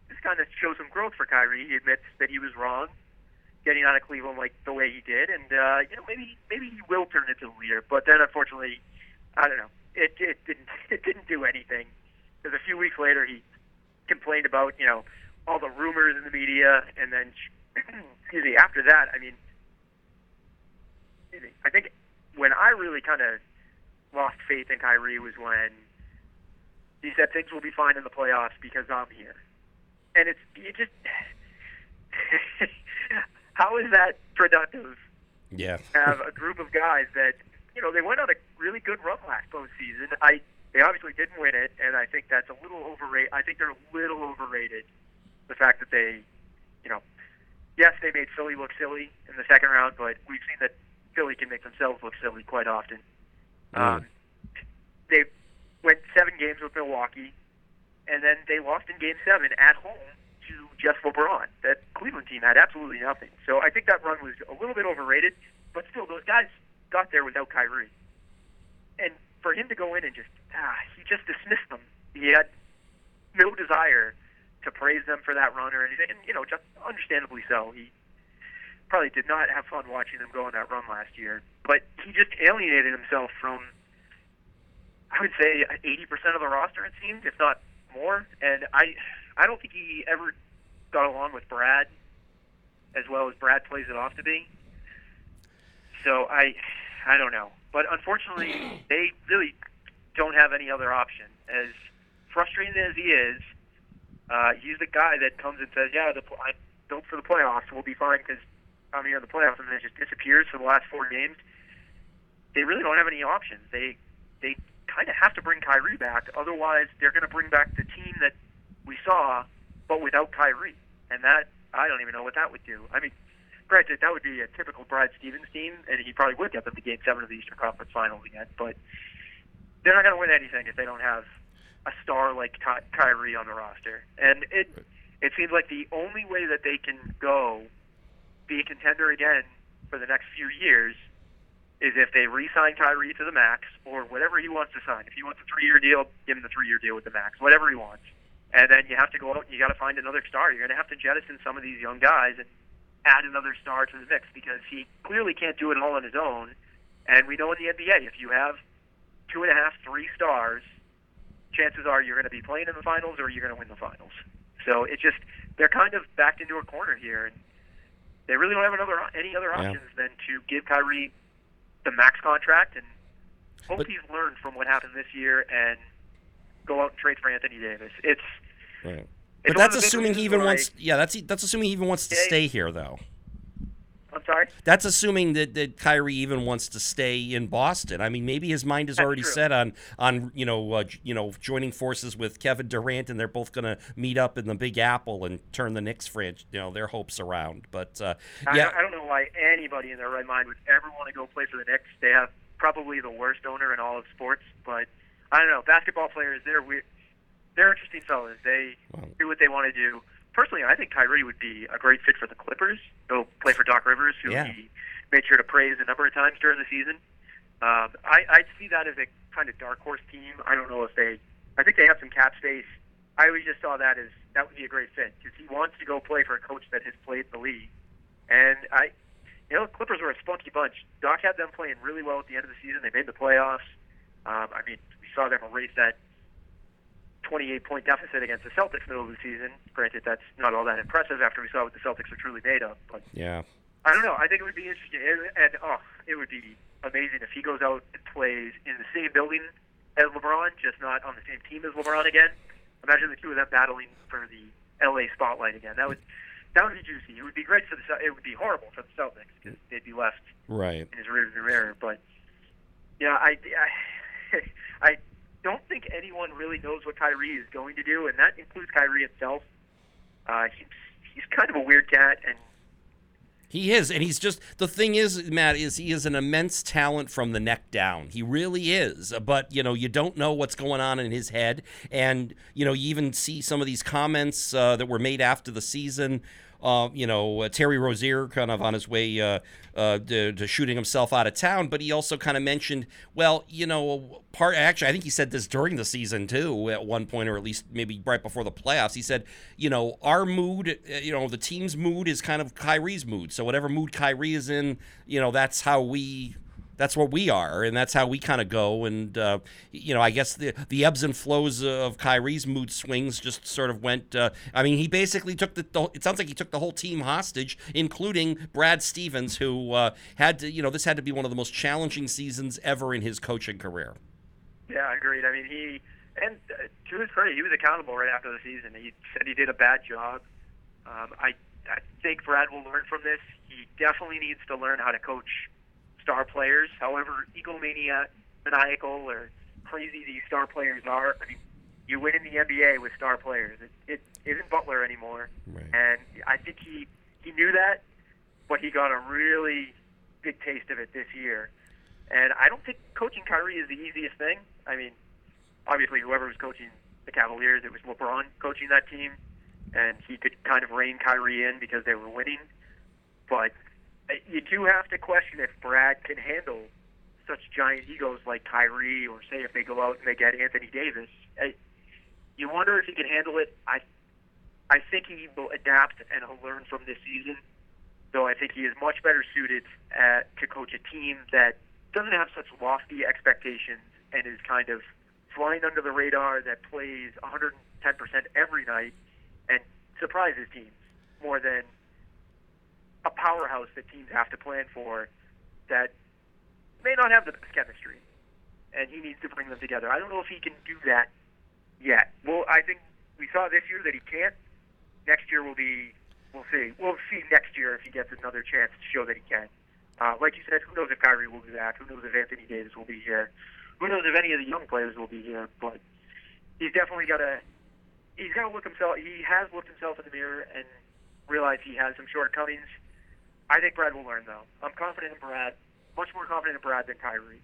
this kind of shows some growth for Kyrie. He admits that he was wrong, getting out of Cleveland like the way he did, and uh, you know maybe maybe he will turn into a leader. But then unfortunately, I don't know. It it didn't it didn't do anything because a few weeks later he complained about you know all the rumors in the media, and then excuse me after that, I mean, I think when I really kind of lost faith in Kyrie was when he said things will be fine in the playoffs because I'm here. And it's you just how is that productive? Yeah. Have a group of guys that you know they went on a really good run last postseason. I they obviously didn't win it, and I think that's a little overrated. I think they're a little overrated. The fact that they, you know, yes, they made Philly look silly in the second round, but we've seen that Philly can make themselves look silly quite often. Um, they went seven games with Milwaukee, and then they lost in Game Seven at home to just LeBron. That Cleveland team had absolutely nothing. So I think that run was a little bit overrated, but still, those guys got there without Kyrie, and for him to go in and just ah, he just dismissed them. He had no desire to praise them for that run or anything, and you know, just understandably so. He probably did not have fun watching them go on that run last year, but he just alienated himself from I would say 80% of the roster, it seemed, if not more. And I, I don't think he ever got along with Brad as well as Brad plays it off to be. So I, I don't know. But unfortunately, they really don't have any other option. As frustrating as he is, uh, he's the guy that comes and says, "Yeah, the, I'm built for the playoffs. We'll be fine because I'm here in the playoffs," and then just disappears for the last four games. They really don't have any options. They, they kind of have to bring Kyrie back. Otherwise, they're going to bring back the team that we saw, but without Kyrie. And that, I don't even know what that would do. I mean, granted, that would be a typical Brad Stevens team, and he probably would get them to Game 7 of the Eastern Conference Finals again. But they're not going to win anything if they don't have a star like Ky- Kyrie on the roster. And it, it seems like the only way that they can go be a contender again for the next few years is if they re-sign Kyrie to the max or whatever he wants to sign. If he wants a three-year deal, give him the three-year deal with the max, whatever he wants. And then you have to go out and you got to find another star. You're going to have to jettison some of these young guys and add another star to the mix because he clearly can't do it all on his own. And we know in the NBA, if you have two and a half, three stars, chances are you're going to be playing in the finals or you're going to win the finals. So it just they're kind of backed into a corner here, and they really don't have another any other Yeah. options than to give Kyrie the max contract and hope But- he's learned from what happened this year and go out and trade for Anthony Davis. It's Right. But that's of the big assuming he even wants. Yeah, that's that's assuming he even wants to Yeah. stay here, though. I'm sorry. That's assuming that, that Kyrie even wants to stay in Boston. I mean, maybe his mind is That's already true. set on on you know uh, you know joining forces with Kevin Durant, and they're both going to meet up in the Big Apple and turn the Knicks franchise, you know, their hopes around. But uh, I, yeah, I don't know why anybody in their right mind would ever want to go play for the Knicks. They have probably the worst owner in all of sports, but I don't know. Basketball players, they're weird. They're interesting fellas. They Well- do what they want to do. Personally, I think Kyrie would be a great fit for the Clippers. Go play for Doc Rivers, who Yeah. he made sure to praise a number of times during the season. Um, I, I see that as a kind of dark horse team. I don't know if they. I think they have some cap space. I always just saw that as that would be a great fit because he wants to go play for a coach that has played the league. And I, you know, Clippers were a spunky bunch. Doc had them playing really well at the end of the season. They made the playoffs. Um, I mean, saw them erase that 28 point deficit against the Celtics middle of the season. Granted, that's not all that impressive after we saw what the Celtics are truly made of. But yeah, I don't know. I think it would be interesting, and, and oh, it would be amazing if he goes out and plays in the same building as LeBron, just not on the same team as LeBron again. Imagine the two of them battling for the LA spotlight again. That would that would be juicy. It would be great for the. It would be horrible for the Celtics because they'd be left right. in his rearview mirror. But yeah, I, I, I don't think anyone really knows what Kyrie is going to do, and that includes Kyrie himself. Uh, he's he's kind of a weird cat, and He is, and he's just the thing is, Matt, is he is an immense talent from the neck down. He really is. But you know, you don't know what's going on in his head, and you know, you even see some of these comments uh, that were made after the season uh, you know, uh, Terry Rozier kind of on his way uh, uh, to, to, shooting himself out of town. But he also kind of mentioned, well, you know, part actually, I think he said this during the season too, at one point, or at least maybe right before the playoffs. He said, you know, our mood, you know, the team's mood is kind of Kyrie's mood. So whatever mood Kyrie is in, you know, that's how we that's what we are, and that's how we kind of go. And uh, you know, I guess the the ebbs and flows of Kyrie's mood swings just sort of went. Uh, I mean, he basically took the, the, It sounds like he took the whole team hostage, including Brad Stevens, who uh, had to. You know, this had to be one of the most challenging seasons ever in his coaching career. Yeah, agreed. I mean, he and uh, to his credit, he was accountable right after the season. He said he did a bad job. Um, I I think Brad will learn from this. He definitely needs to learn how to coach star players, however egomania, maniacal, or crazy these star players are. I mean, you win in the NBA with star players. It, it isn't Butler anymore, right. and I think he he knew that, but he got a really big taste of it this year. And I don't think coaching Kyrie is the easiest thing. I mean, obviously, whoever was coaching the Cavaliers, it was LeBron coaching that team, and he could kind of rein Kyrie in because they were winning. But you do have to question if Brad can handle such giant egos like Kyrie, or say if they go out and they get Anthony Davis. You wonder if he can handle it. I, I think he will adapt and he'll learn from this season. Though I think he is much better suited at, to coach a team that doesn't have such lofty expectations and is kind of flying under the radar that plays 110% every night and surprises teams more than a powerhouse that teams have to plan for that may not have the best chemistry, and he needs to bring them together. I don't know if he can do that yet. Well, I think we saw this year that he can't. Next year will be, we'll see. We'll see next year if he gets another chance to show that he can. Uh, like you said, who knows if Kyrie will be back? Who knows if Anthony Davis will be here? Who knows if any of the young players will be here? But he's definitely got to. He's got to look himself. He has looked himself in the mirror and realized he has some shortcomings I think Brad will learn, though. I'm confident in Brad, much more confident in Brad than Kyrie.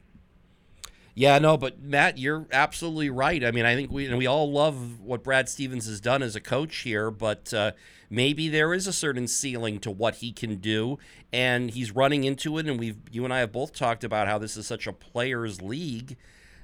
Yeah, no, but Matt, you're absolutely right. I mean, I think we and we all love what Brad Stevens has done as a coach here, but uh, maybe there is a certain ceiling to what he can do, and he's running into it. And we've you and I have both talked about how this is such a players' league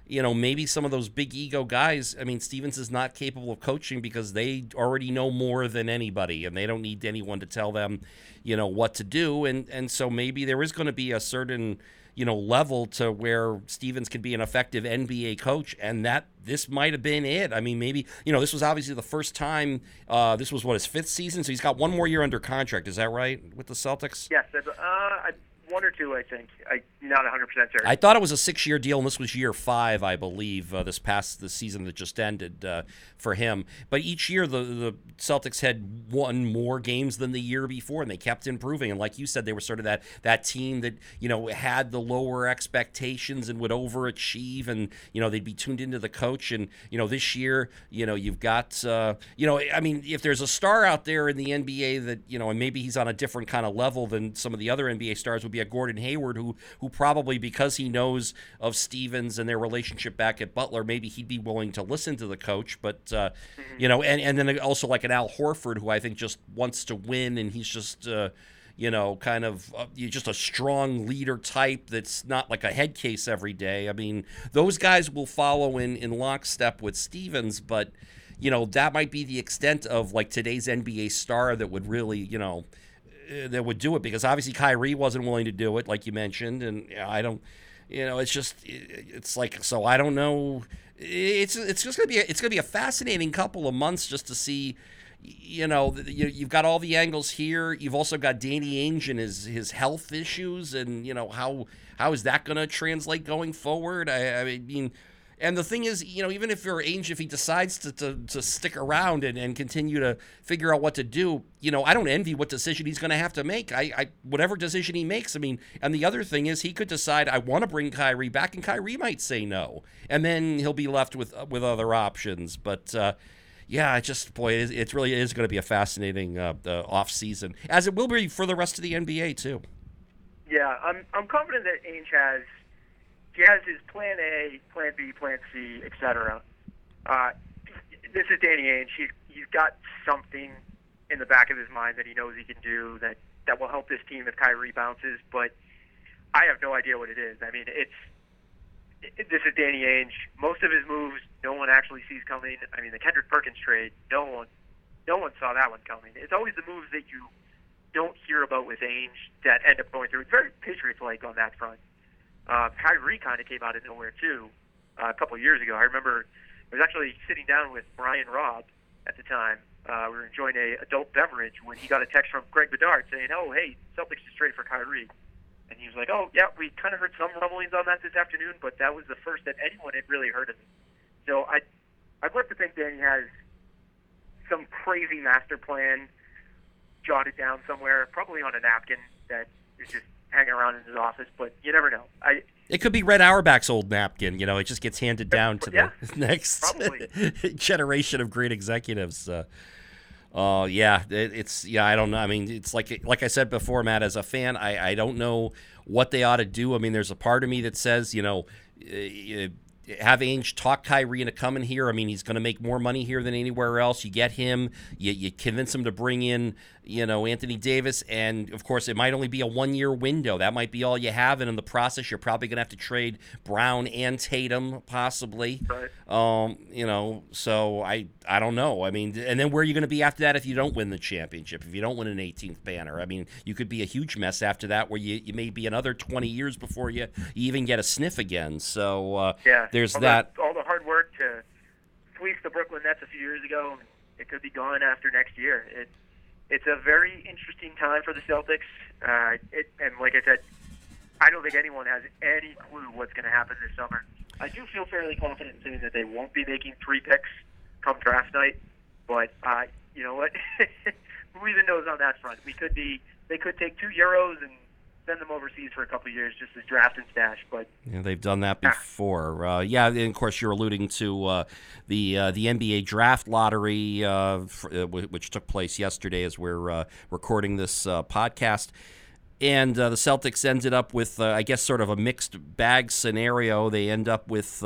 you know, maybe some of those big ego guys, I mean, Stevens is not capable of coaching because they already know more than anybody and they don't need anyone to tell them, you know, what to do. And and so maybe there is going to be a certain, you know, level to where Stevens can be an effective NBA coach and that this might have been it. I mean, maybe, you know, this was obviously the first time uh, this was what his fifth season, so he's got one more year under contract, is that right with the Celtics? Yes, uh, I one or two, I think. I not 100 percent certain. I thought it was a six-year deal, and this was year five, I believe. Uh, this past the season that just ended uh, for him, but each year the the Celtics had won more games than the year before, and they kept improving. And like you said, they were sort of that that team that you know had the lower expectations and would overachieve, and you know they'd be tuned into the coach. And you know this year, you know you've got uh, you know I mean if there's a star out there in the NBA that you know, and maybe he's on a different kind of level than some of the other NBA stars would be a Gordon Hayward, who who probably because he knows of Stevens and their relationship back at Butler, maybe he'd be willing to listen to the coach. But uh, mm-hmm. you know, and and then also like an Al Horford, who I think just wants to win, and he's just. Uh, you know, kind of uh, just a strong leader type that's not like a head case every day. I mean, those guys will follow in in lockstep with Stevens, but you know that might be the extent of like today's NBA star that would really, you know, Uh, that would do it because obviously Kyrie wasn't willing to do it, like you mentioned, and I don't. You know, it's just it's like so. I don't know. It's it's just gonna be a, it's gonna be a fascinating couple of months just to see. You know, you've got all the angles here. You've also got Danny Ainge and his his health issues, and you know how how is that going to translate going forward? I, I mean, and the thing is, you know, even if you're Ainge, if he decides to, to, to stick around and, and continue to figure out what to do, you know, I don't envy what decision he's going to have to make. I, I whatever decision he makes. I mean, and the other thing is, he could decide I want to bring Kyrie back, and Kyrie might say no, and then he'll be left with with other options. But uh, yeah, it just boy, it, it really is going to be a fascinating uh, off season, as it will be for the rest of the NBA too. Yeah, I'm I'm confident that Ainge has he has his plan A, plan B, plan C, etc. Uh, this is Danny Ainge. He, he's got something in the back of his mind that he knows he can do that that will help this team if Kyrie bounces. But I have no idea what it is. I mean, it's it, this is Danny Ainge. Most of his moves, no one actually sees coming. I mean, the Kendrick Perkins trade, no one, no one saw that one coming. It's always the moves that you don't hear about with Ainge that end up going through. It's very Patriots-like on that front. Uh, Kyrie kind of came out of nowhere too uh, a couple of years ago. I remember I was actually sitting down with Brian Robb at the time. Uh, we were enjoying a adult beverage when he got a text from Greg Bedard saying, "Oh, hey, Celtics just traded for Kyrie." And he was like, "Oh, yeah, we kind of heard some rumblings on that this afternoon, but that was the first that anyone had really heard of it." So I, I'd like to think Danny has some crazy master plan jotted down somewhere, probably on a napkin that is just hanging around in his office, but you never know. I it could be Red Auerbach's old napkin. You know, it just gets handed down to yeah, the next generation of great executives. Uh, uh, yeah, it, it's yeah. I don't know. I mean, it's like like I said before, Matt. As a fan, I I don't know what they ought to do. I mean, there's a part of me that says, you know, uh, have Ainge talk Kyrie into coming here. I mean, he's going to make more money here than anywhere else. You get him, you, you convince him to bring in, you know, Anthony Davis, and of course, it might only be a one-year window. That might be all you have, and in the process, you're probably going to have to trade Brown and Tatum, possibly. Right. Um, you know, so I, I don't know. I mean, and then where are you going to be after that if you don't win the championship? If you don't win an 18th banner, I mean, you could be a huge mess after that, where you, you may be another 20 years before you, you even get a sniff again. So uh, yeah there's all that. The, all the hard work to fleece the Brooklyn Nets a few years ago, it could be gone after next year. It, it's a very interesting time for the Celtics. Uh, it, and like I said, I don't think anyone has any clue what's going to happen this summer. I do feel fairly confident in saying that they won't be making three picks come draft night. But uh, you know what? Who even knows on that front? We could be. They could take two euros and send them overseas for a couple years just as draft and stash. But yeah, they've done that before. Uh, yeah, and of course you're alluding to uh, the uh, the NBA draft lottery, uh, for, uh, which took place yesterday as we're uh, recording this podcast. And the Celtics ended up with, I guess, sort of a mixed bag scenario. They end up with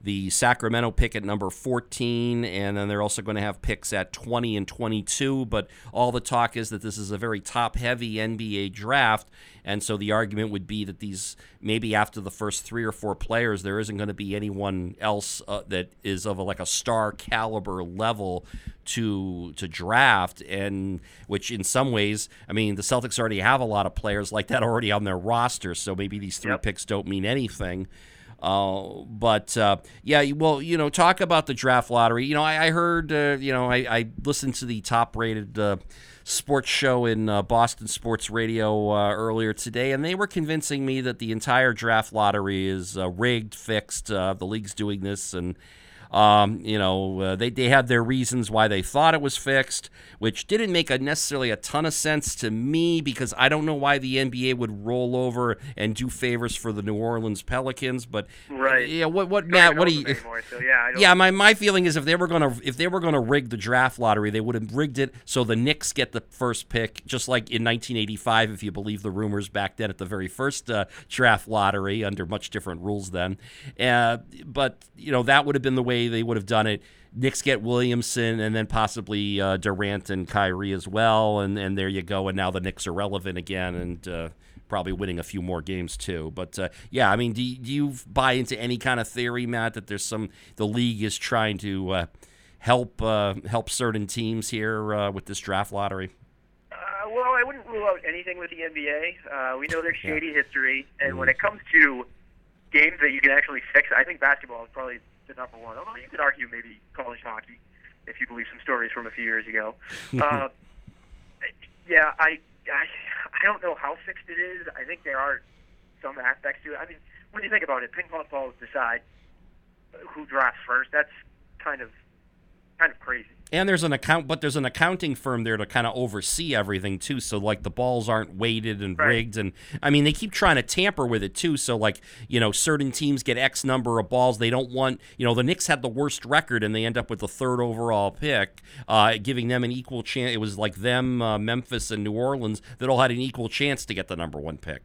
the Sacramento pick at number 14, and then they're also going to have picks at 20 and 22. But all the talk is that this is a very top heavy NBA draft, and so the argument would be that these maybe after the first three or four players, there isn't going to be anyone else uh, that is of a, like a star caliber level to to draft, and which in some ways, I mean, the Celtics already have a lot of players like that already on their roster, so maybe these three yep. picks don't mean anything. Uh, but uh, yeah, well, you know, talk about the draft lottery. You know, I, I heard, uh, you know, I, I, listened to the top-rated uh, sports show in uh, Boston Sports Radio uh, earlier today, and they were convincing me that the entire draft lottery is rigged, fixed. the league's doing this, and um, you know, uh, they, they had their reasons why they thought it was fixed, which didn't make a necessarily a ton of sense to me because I don't know why the NBA would roll over and do favors for the New Orleans Pelicans. But right, yeah, what what Matt? What do you? Anymore, so yeah, yeah. My, my feeling is if they were gonna if they were gonna rig the draft lottery, they would have rigged it so the Knicks get the first pick, just like in 1985, if you believe the rumors back then at the very first uh, draft lottery under much different rules then. Uh, but you know that would have been the way way they would have done it. Knicks get Williamson and then possibly uh, Durant and Kyrie as well, and and there you go. And now the Knicks are relevant again and uh, probably winning a few more games too. But uh, yeah, I mean, do, do you buy into any kind of theory, Matt, that there's some the league is trying to uh, help uh, help certain teams here uh, with this draft lottery? well, I wouldn't rule out anything with the NBA. we know there's shady yeah. history, and mm when it comes to games that you can actually fix, I think basketball is probably the number one. Although you could argue maybe college hockey, if you believe some stories from a few years ago. uh, yeah, I, I I don't know how fixed it is. I think there are some aspects to it. I mean, when you think about it, ping pong balls decide who drafts first. That's kind of kind of crazy. And there's an account, but there's an accounting firm there to kind of oversee everything too. So like the balls aren't weighted and Right. rigged, and I mean they keep trying to tamper with it too. So like you know certain teams get X number of balls. They don't want you know the Knicks had the worst record and they end up with the third overall pick, uh, giving them an equal chance. It was like them, uh, Memphis, and New Orleans that all had an equal chance to get the number one pick.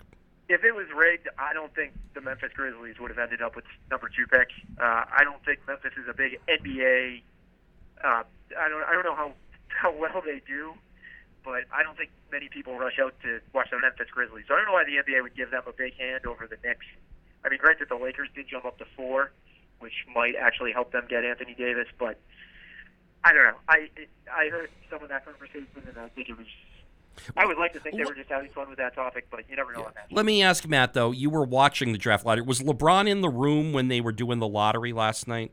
If it was rigged, I don't think the Memphis Grizzlies would have ended up with number two pick. Uh, I don't think Memphis is a big NBA. Uh, I don't. I don't know how how well they do, but I don't think many people rush out to watch the Memphis Grizzlies. So I don't know why the NBA would give them a big hand over the Knicks. I mean, granted, the Lakers did jump up to four, which might actually help them get Anthony Davis, but I don't know. I I heard some of that conversation, and I think it was. I would like to think they were just having fun with that topic, but you never know on that. Let me ask Matt though. You were watching the draft lottery. Was LeBron in the room when they were doing the lottery last night?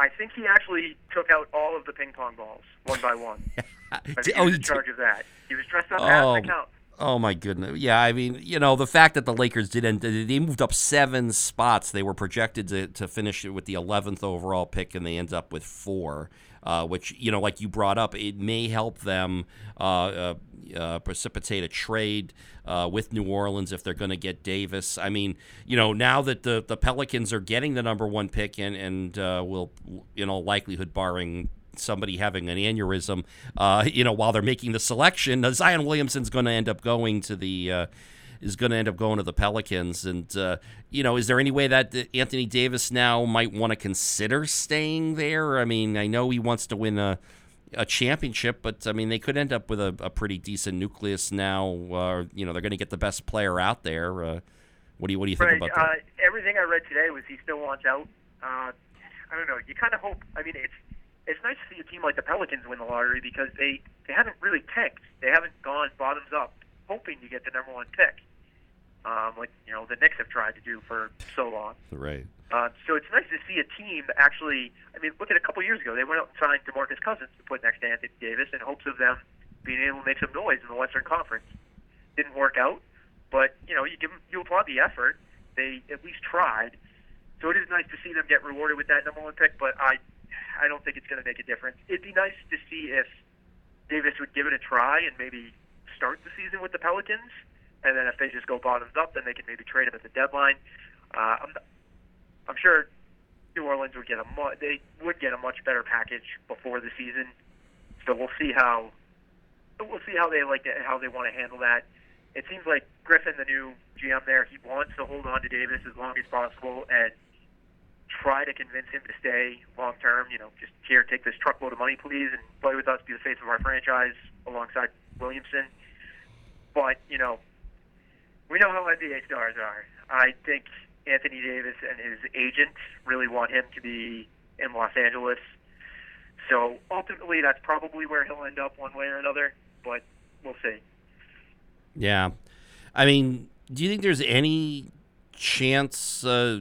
I think he actually took out all of the ping pong balls one by one. Oh, he was he in did- charge of that. He was dressed up as Oh, an account. Oh my goodness! Yeah, I mean, you know, the fact that the Lakers didn't, they moved up seven spots. They were projected to, to finish it with the 11th overall pick, and they end up with four. Uh, which you know, like you brought up, it may help them uh, uh, uh, precipitate a trade uh, with New Orleans if they're going to get Davis. I mean, you know, now that the the Pelicans are getting the number one pick and and will, in all likelihood, barring somebody having an aneurysm, you know, while they're making the selection, Zion Williamson's going to end up going to the. Uh, is going to end up going to the Pelicans, and uh, you know, is there any way that uh, Anthony Davis now might want to consider staying there? I mean, I know he wants to win a a championship, but I mean, they could end up with a, a pretty decent nucleus now. Uh, you know, they're going to get the best player out there. Uh, what do you what do you think Right. about Uh, that? everything I read today was he still wants out. Uh, I don't know. You kind of hope. I mean, it's it's nice to see a team like the Pelicans win the lottery because they they haven't really tanked. They haven't gone bottoms up, hoping to get the number one pick. Um, like you know the Knicks have tried to do for so long. Right. Uh, so it's nice to see a team actually. I mean, look at a couple years ago. They went out and signed DeMarcus Cousins to put next to Anthony Davis in hopes of them being able to make some noise in the Western Conference. Didn't work out, but you know, you give 'em- you applaud the effort. They at least tried. So it is nice to see them get rewarded with that number one pick. But I, I don't think it's going to make a difference. It'd be nice to see if Davis would give it a try and maybe start the season with the Pelicans, and then if they just go bottoms up, then they can maybe trade him at the deadline. Uh, I'm, I'm sure New Orleans would get a mu- they would get a much better package before the season. So we'll see how we'll see how they like to, how they want to handle that. It seems like Griffin, the new GM there, he wants to hold on to Davis as long as possible and try to convince him to stay long term. You know, just here, take this truckload of money, please, and play with us, be the face of our franchise alongside Williamson. But you know, we know how NBA stars are. I think Anthony Davis and his agent really want him to be in Los Angeles. So ultimately, that's probably where he'll end up one way or another. But we'll see. Yeah. I mean, do you think there's any chance uh,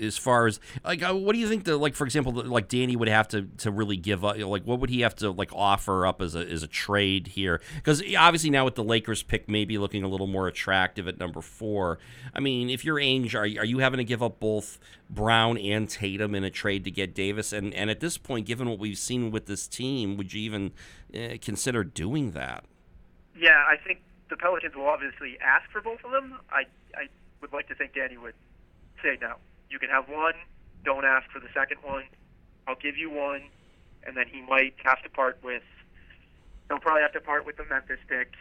as far as like uh, what do you think that like for example like Danny would have to to really give up like what would he have to like offer up as a as a trade here because obviously now with the Lakers pick maybe looking a little more attractive at number 4 I mean if you're Ainge are, are you having to give up both Brown and Tatum in a trade to get Davis and and at this point given what we've seen with this team would you even uh, consider doing that Yeah, I think the Pelicans will obviously ask for both of them. I I would like to think Danny would say no. You can have one. Don't ask for the second one. I'll give you one, and then he might have to part with. He'll probably have to part with the Memphis pick,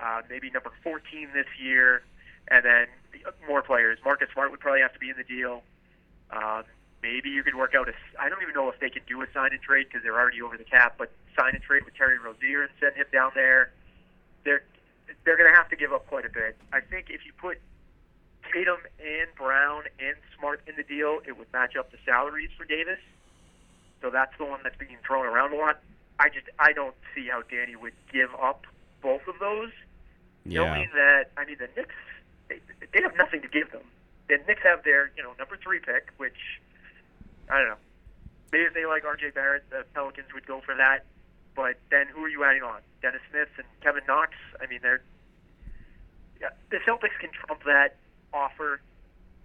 uh, maybe number 14 this year, and then the, more players. Marcus Smart would probably have to be in the deal. Um, maybe you could work out a. I don't even know if they can do a sign and trade because they're already over the cap. But sign and trade with Terry Rozier and send him down there. They're they're going to have to give up quite a bit. I think if you put Tatum and Brown and Smart in the deal, it would match up the salaries for Davis. So that's the one that's being thrown around a lot. I just I don't see how Danny would give up both of those, knowing that I mean the Knicks they, they have nothing to give them. The Knicks have their you know number three pick, which I don't know. Maybe if they like R.J. Barrett, the Pelicans would go for that. But then who are you adding on? Dennis Smith and Kevin Knox. I mean, they're yeah, the Celtics can trump that offer.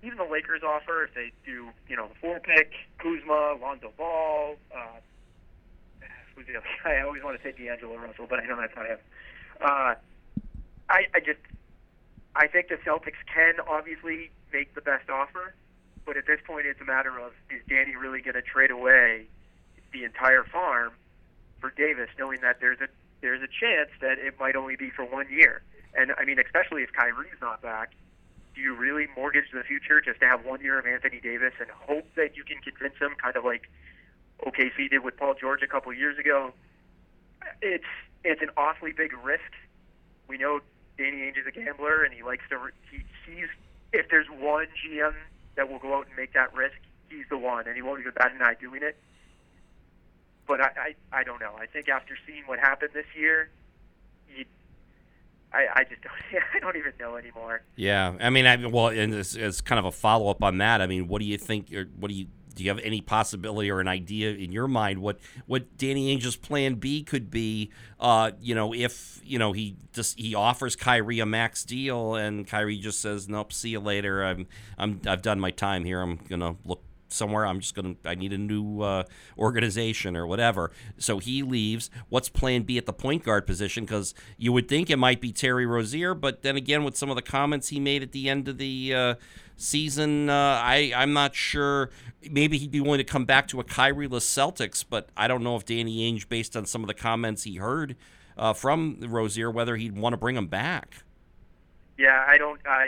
Even the Lakers offer if they do, you know, the four pick, Kuzma, Lonzo Ball, uh, was the other guy. I always want to say D'Angelo Russell, but I know that's not him. Uh, I, I just, I think the Celtics can obviously make the best offer, but at this point, it's a matter of is Danny really going to trade away the entire farm for Davis, knowing that there's a there's a chance that it might only be for one year. And I mean, especially if Kyrie's not back, do you really mortgage the future just to have one year of Anthony Davis and hope that you can convince him, kind of like OKC did with Paul George a couple years ago? It's it's an awfully big risk. We know Danny Ainge is a gambler, and he likes to he sees if there's one GM that will go out and make that risk, he's the one, and he won't even bat an eye doing it. But I, I, I don't know. I think after seeing what happened this year, you, I, I just don't. I don't even know anymore. Yeah, I mean, I well, and as, as kind of a follow up on that, I mean, what do you think? Or what do you do? You have any possibility or an idea in your mind what what Danny Ainge's plan B could be? Uh, you know, if you know he just he offers Kyrie a max deal and Kyrie just says, "Nope, see you later. I'm I'm I've done my time here. I'm gonna look somewhere. I'm just gonna. I need a new uh, organization or whatever. So he leaves. What's Plan B at the point guard position? Because you would think it might be Terry Rozier, but then again, with some of the comments he made at the end of the uh, season, uh, I I'm not sure. Maybe he'd be willing to come back to a Kyrie-less Celtics, but I don't know if Danny Ainge, based on some of the comments he heard uh, from Rozier, whether he'd want to bring him back. Yeah, I don't. I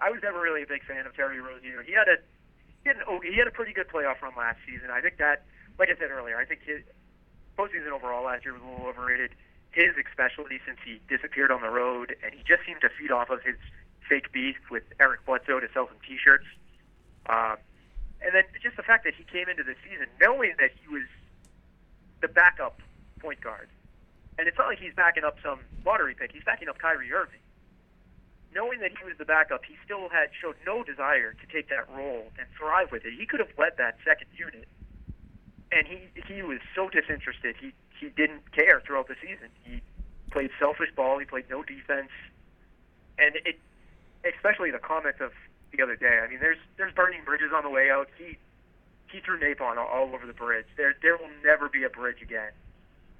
I was never really a big fan of Terry Rozier. He had a had, an, he had a pretty good playoff run last season. I think that, like I said earlier, I think his postseason overall last year was a little overrated. His especially since he disappeared on the road and he just seemed to feed off of his fake beef with Eric Bledsoe to sell some T-shirts. Uh, and then just the fact that he came into the season knowing that he was the backup point guard. And it's not like he's backing up some lottery pick. He's backing up Kyrie Irving knowing that he was the backup, he still had showed no desire to take that role and thrive with it. He could have led that second unit, and he he was so disinterested. He he didn't care throughout the season. He played selfish ball. He played no defense, and it especially the comments of the other day. I mean, there's there's burning bridges on the way out. He he threw napalm all, all over the bridge. There there will never be a bridge again.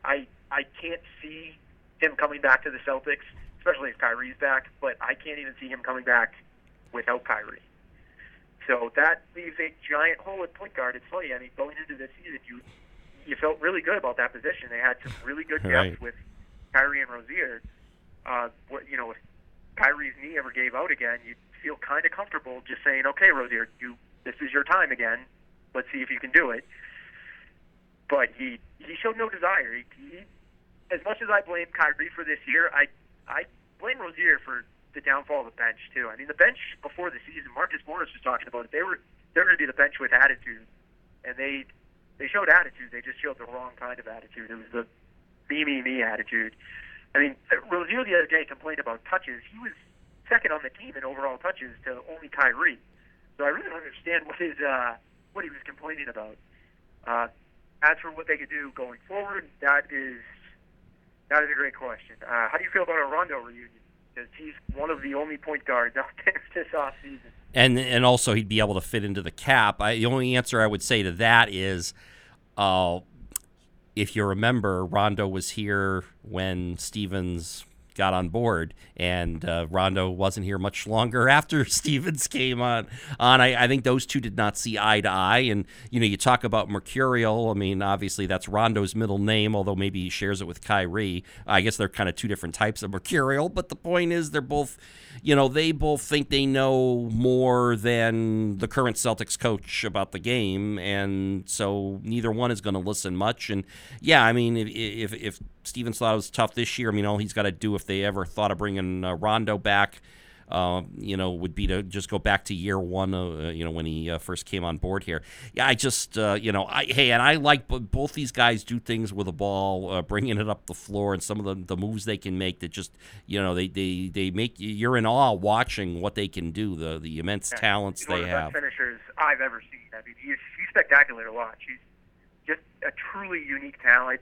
I I can't see him coming back to the Celtics especially if Kyrie's back. But I can't even see him coming back without Kyrie. So that leaves a giant hole at point guard. It's funny. I mean, going into this season, you you felt really good about that position. They had some really good depth right. with Kyrie and Rozier. Uh, what you know, if Kyrie's knee ever gave out again, you'd feel kind of comfortable just saying, "Okay, Rozier, you this is your time again. Let's see if you can do it." But he he showed no desire. He, he as much as I blame Kyrie for this year, I I blame Rozier for the downfall of the bench too. I mean, the bench before the season, Marcus Morris was talking about it. They were they're going to be the bench with attitude, and they they showed attitude. They just showed the wrong kind of attitude. It was the me me me attitude. I mean, Rozier the other day complained about touches. He was second on the team in overall touches to only Kyrie. So I really don't understand what his uh, what he was complaining about. Uh, as for what they could do going forward, that is that is a great question. Uh, how do you feel about a Rondo reunion? Because he's one of the only point guards out there this offseason. And and also he'd be able to fit into the cap. I, the only answer I would say to that is, uh, if you remember, Rondo was here when Stevens got on board, and uh, Rondo wasn't here much longer after Stevens came on. On, I, I, think those two did not see eye to eye. And you know, you talk about Mercurial. I mean, obviously that's Rondo's middle name, although maybe he shares it with Kyrie. I guess they're kind of two different types of Mercurial. But the point is, they're both, you know, they both think they know more than the current Celtics coach about the game, and so neither one is going to listen much. And yeah, I mean, if if, if Stevens thought it was tough this year. I mean, all he's got to do if they ever thought of bringing uh, Rondo back, uh, you know, would be to just go back to year one, uh, you know, when he uh, first came on board here. Yeah, I just, uh, you know, I hey, and I like both these guys do things with the ball, uh, bringing it up the floor, and some of the, the moves they can make that just, you know, they they, they make you're in awe watching what they can do, the the immense yeah, talents they one of the have. Best finishers I've ever seen. I mean, he's, he's spectacular to watch. He's just a truly unique talent.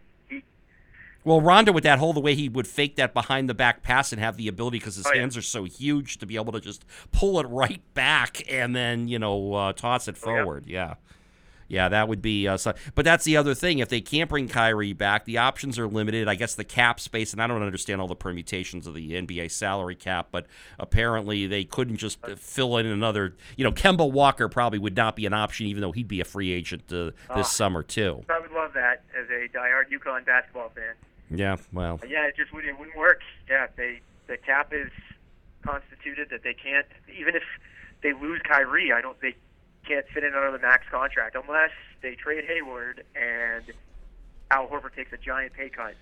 Well, Rondo with that hole, the way he would fake that behind the back pass and have the ability because his oh, yeah. hands are so huge to be able to just pull it right back and then you know uh, toss it forward. Oh, yeah. Yeah, that would be. Uh, so, but that's the other thing. If they can't bring Kyrie back, the options are limited. I guess the cap space, and I don't understand all the permutations of the NBA salary cap, but apparently they couldn't just fill in another. You know, Kemba Walker probably would not be an option, even though he'd be a free agent uh, this summer too. I would love that as a diehard UConn basketball fan. Yeah, well. Yeah, it just wouldn't, it wouldn't work. Yeah, they the cap is constituted that they can't even if they lose Kyrie, I don't they can't fit in under the max contract unless they trade Hayward and Al Horford takes a giant pay cut.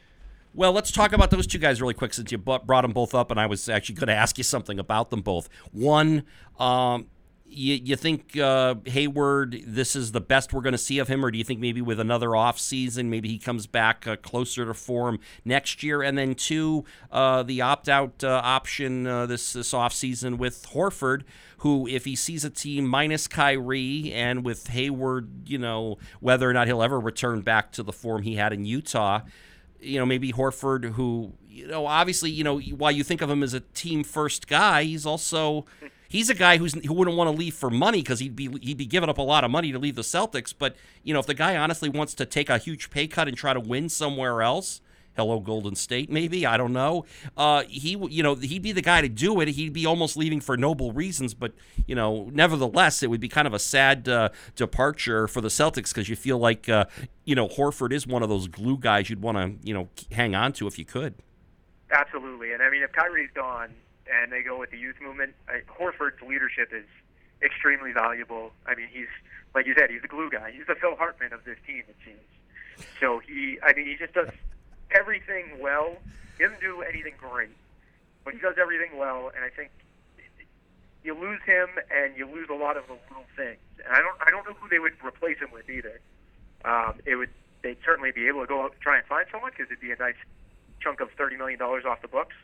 Well, let's talk about those two guys really quick since you brought them both up, and I was actually going to ask you something about them both. One, um, you, you think uh, Hayward, this is the best we're going to see of him, or do you think maybe with another off season, maybe he comes back uh, closer to form next year? And then two, uh, the opt out uh, option uh, this this off season with Horford, who if he sees a team minus Kyrie and with Hayward, you know whether or not he'll ever return back to the form he had in Utah. You know, maybe Horford, who, you know, obviously, you know, while you think of him as a team first guy, he's also he's a guy who's who wouldn't want to leave for money because he'd be he'd be giving up a lot of money to leave the Celtics. But you know, if the guy honestly wants to take a huge pay cut and try to win somewhere else, hello Golden State, maybe I don't know. Uh, he you know he'd be the guy to do it. He'd be almost leaving for noble reasons, but you know, nevertheless, it would be kind of a sad uh, departure for the Celtics because you feel like uh, you know Horford is one of those glue guys you'd want to you know hang on to if you could. Absolutely, and I mean if Kyrie's gone, and they go with the youth movement. I, Horford's leadership is extremely valuable. I mean, he's like you said, he's the glue guy. He's the Phil Hartman of this team, it seems. So he, I mean, he just does everything well. He doesn't do anything great, but he does everything well. And I think you lose him, and you lose a lot of the little things. And I don't, I don't know who they would replace him with either. Um, it would, they'd certainly be able to go out and try and find someone because it'd be a nice chunk of thirty million dollars off the books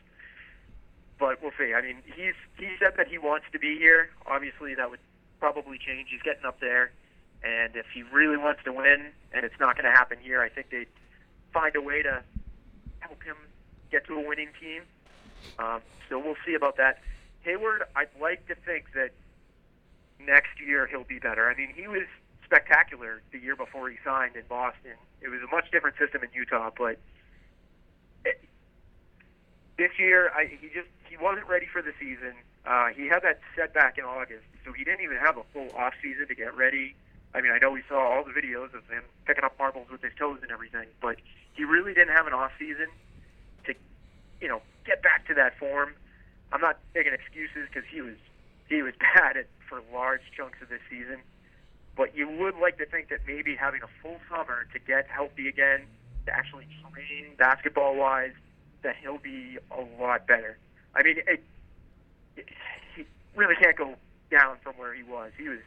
but we'll see. I mean, he's he said that he wants to be here. Obviously, that would probably change. He's getting up there, and if he really wants to win, and it's not going to happen here, I think they'd find a way to help him get to a winning team. Um, so we'll see about that. Hayward, I'd like to think that next year he'll be better. I mean, he was spectacular the year before he signed in Boston. It was a much different system in Utah, but this year I, he just he wasn't ready for the season. Uh, he had that setback in August, so he didn't even have a full off season to get ready. I mean, I know we saw all the videos of him picking up marbles with his toes and everything, but he really didn't have an off season to, you know, get back to that form. I'm not making excuses because he was he was bad at for large chunks of this season, but you would like to think that maybe having a full summer to get healthy again, to actually train basketball wise, that he'll be a lot better. I mean, it, it, he really can't go down from where he was. He was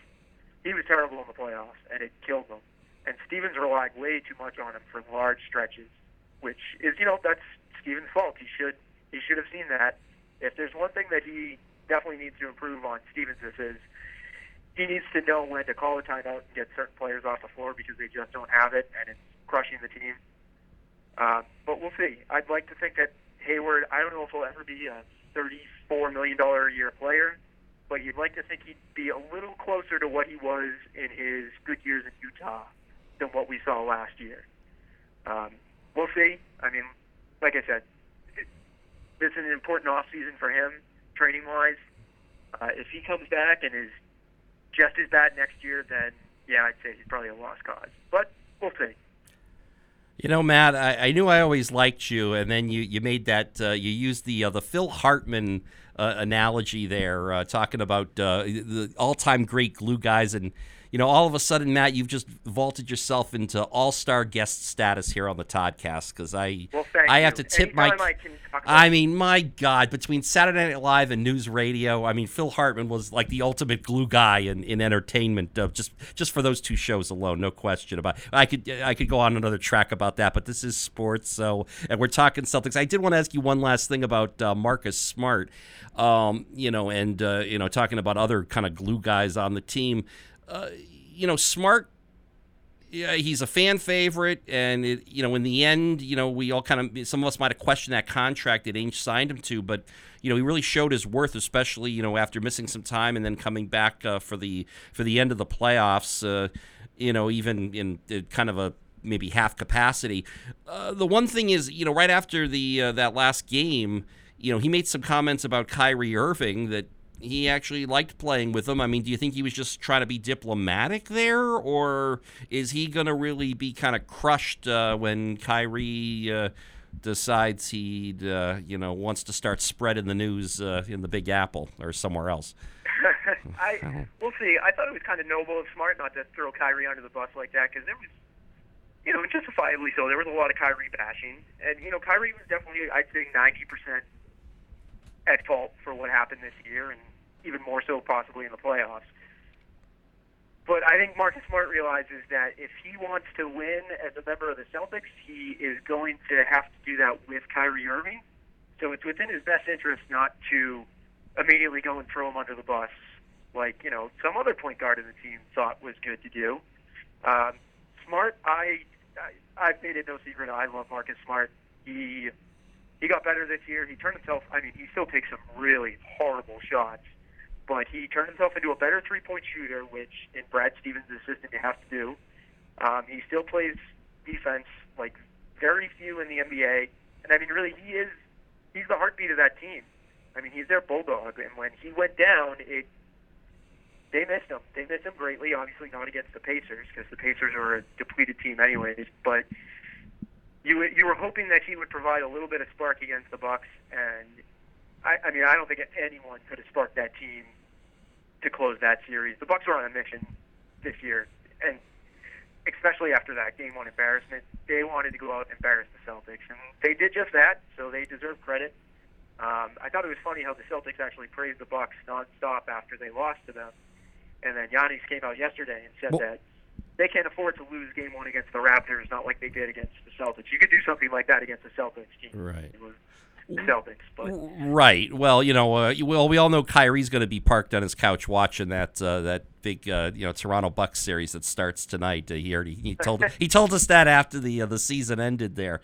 he was terrible in the playoffs, and it killed him. And Stevens relied way too much on him for large stretches, which is you know that's Stevens' fault. He should he should have seen that. If there's one thing that he definitely needs to improve on, Stevens this is he needs to know when to call a timeout and get certain players off the floor because they just don't have it, and it's crushing the team. Uh, but we'll see. I'd like to think that Hayward, I don't know if he'll ever be a $34 million a year player, but you'd like to think he'd be a little closer to what he was in his good years in Utah than what we saw last year. Um, we'll see. I mean, like I said, this is an important off season for him, training wise. Uh, if he comes back and is just as bad next year, then yeah, I'd say he's probably a lost cause. But we'll see. You know, Matt, I, I, knew I always liked you, and then you, you made that uh, you used the uh, the Phil Hartman uh, analogy there, uh, talking about uh, the all time great glue guys, and you know, all of a sudden, Matt, you've just vaulted yourself into all star guest status here on the Toddcast because I well, I have you. to tip Anytime my. I, I, mean, my God, between Saturday Night Live and News Radio, I mean, Phil Hartman was like the ultimate glue guy in, in entertainment. Uh, just just for those two shows alone, no question about. It. I could I could go on another track about that, but this is sports, so and we're talking Celtics. I did want to ask you one last thing about uh, Marcus Smart, um, you know, and uh, you know, talking about other kind of glue guys on the team. Uh, you know, Smart yeah, he's a fan favorite, and it, you know, in the end, you know, we all kind of some of us might have questioned that contract that Ainge signed him to, but you know, he really showed his worth, especially you know after missing some time and then coming back uh, for the for the end of the playoffs. Uh, you know, even in uh, kind of a maybe half capacity. Uh, the one thing is, you know, right after the uh, that last game, you know, he made some comments about Kyrie Irving that he actually liked playing with them. I mean, do you think he was just trying to be diplomatic there, or is he going to really be kind of crushed uh, when Kyrie uh, decides he, uh, you know, wants to start spreading the news uh, in the Big Apple or somewhere else? I we'll see. I thought it was kind of noble and smart not to throw Kyrie under the bus like that because there was, you know, justifiably so. There was a lot of Kyrie bashing, and you know, Kyrie was definitely, I'd say, ninety percent at fault for what happened this year, and even more so possibly in the playoffs. But I think Marcus Smart realizes that if he wants to win as a member of the Celtics, he is going to have to do that with Kyrie Irving. So it's within his best interest not to immediately go and throw him under the bus, like you know some other point guard in the team thought was good to do. Um, Smart, I, I I've made it no secret. I love Marcus Smart. He he got better this year. He turned himself. I mean, he still takes some really horrible shots, but he turned himself into a better three-point shooter, which in Brad Stevens' system you have to do. Um, he still plays defense like very few in the NBA, and I mean, really, he is he's the heartbeat of that team. I mean, he's their bulldog, and when he went down, it they missed him. They missed him greatly. Obviously, not against the Pacers because the Pacers are a depleted team, anyways. But you you were hoping that he would provide a little bit of spark against the Bucks, and I, I mean, I don't think anyone could have sparked that team to close that series. The Bucks were on a mission this year, and especially after that game one embarrassment, they wanted to go out and embarrass the Celtics, and they did just that. So they deserve credit. Um, I thought it was funny how the Celtics actually praised the Bucks nonstop after they lost to them, and then Giannis came out yesterday and said well, that they can't afford to lose Game One against the Raptors, not like they did against the Celtics. You could do something like that against the Celtics team, right? The Celtics, but right. Well, you know, uh, well, we all know Kyrie's going to be parked on his couch watching that uh, that big uh, you know Toronto Bucks series that starts tonight. Uh, he already he told he told us that after the uh, the season ended there.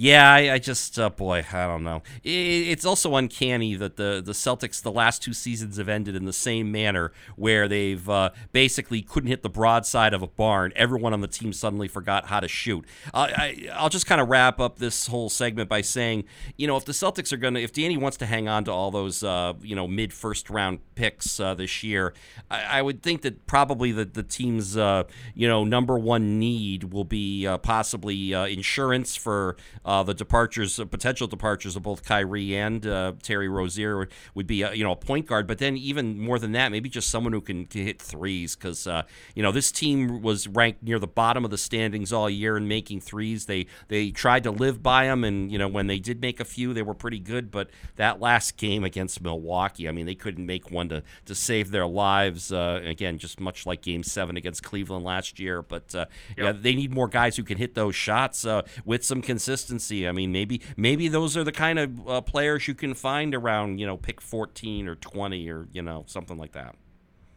Yeah, I, I just, uh, boy, I don't know. It, it's also uncanny that the, the Celtics, the last two seasons have ended in the same manner, where they've uh, basically couldn't hit the broadside of a barn. Everyone on the team suddenly forgot how to shoot. I, I'll just kind of wrap up this whole segment by saying, you know, if the Celtics are to, if Danny wants to hang on to all those, uh, you know, mid first round picks uh, this year, I, I, would think that probably the, the team's, uh, you know, number one need will be possibly insurance for uh, the departures, uh, potential departures of both Kyrie and uh, Terry Rozier would be, uh, you know, a point guard. But then even more than that, maybe just someone who can, can hit threes because, uh, you know, this team was ranked near the bottom of the standings all year in making threes. They they tried to live by them, and you know, when they did make a few, they were pretty good. But that last game against Milwaukee, I mean, they couldn't make one to to save their lives. Uh, again, just much like Game Seven against Cleveland last year. But uh, yep. yeah, they need more guys who can hit those shots with some consistency consistency. I mean, maybe maybe those are the kind of uh, players you can find around you know pick 14 or 20 or you know something like that.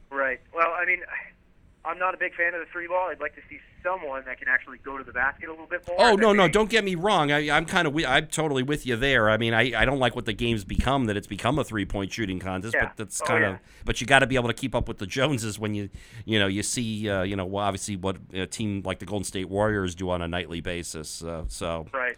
Right. Well, I mean, I'm not a big fan of the three ball. I'd like to see someone that can actually go to the basket a little bit more. Oh no, no, don't get me wrong. I, am kind of I'm totally with you there. I mean, I, I don't like what the game's become that it's become a three point shooting contest, yeah. but that's kind of. Oh, yeah. But you got to be able to keep up with the Joneses when you you know you see uh, you know obviously what a team like the Golden State Warriors do on a nightly basis. Uh, so right.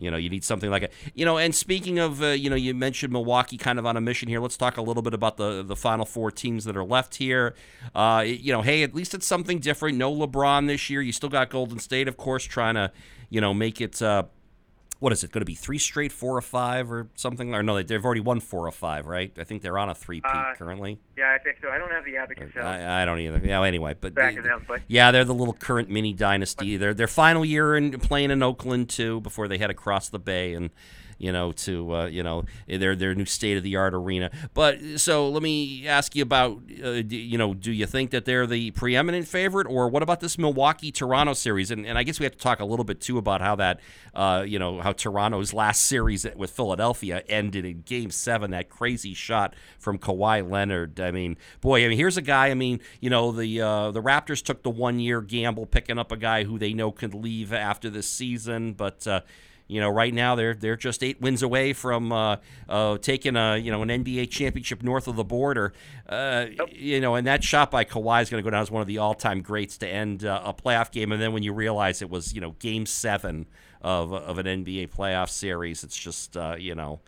You know, you need something like it. You know, and speaking of, uh, you know, you mentioned Milwaukee kind of on a mission here. Let's talk a little bit about the the final four teams that are left here. Uh, you know, hey, at least it's something different. No LeBron this year. You still got Golden State, of course, trying to, you know, make it. Uh, what is it going to be? Three straight, four or five, or something? Or no, they've already won four or five, right? I think they're on a three peat uh, currently. Yeah, I think so. I don't have the abacus. I, I don't either. Yeah, anyway, but, they, them, but yeah, they're the little current mini dynasty. They're their final year in playing in Oakland too, before they head across the bay and you know, to uh, you know their their new state of the art arena. But so let me ask you about, uh, you know, do you think that they're the preeminent favorite, or what about this Milwaukee Toronto series? And, and I guess we have to talk a little bit too about how that, uh, you know, how Toronto's last series with Philadelphia ended in Game Seven. That crazy shot from Kawhi Leonard. I mean, boy, I mean, here's a guy. I mean, you know, the uh, the Raptors took the one year gamble picking up a guy who they know could leave after this season, but uh, You know, right now they're they're just eight wins away from uh, uh, taking a you know an NBA championship north of the border. Uh, Yep. You know, and that shot by Kawhi is going to go down as one of the all-time greats to end uh, a playoff game. And then when you realize it was you know Game Seven of of an NBA playoff series, it's just uh, you know.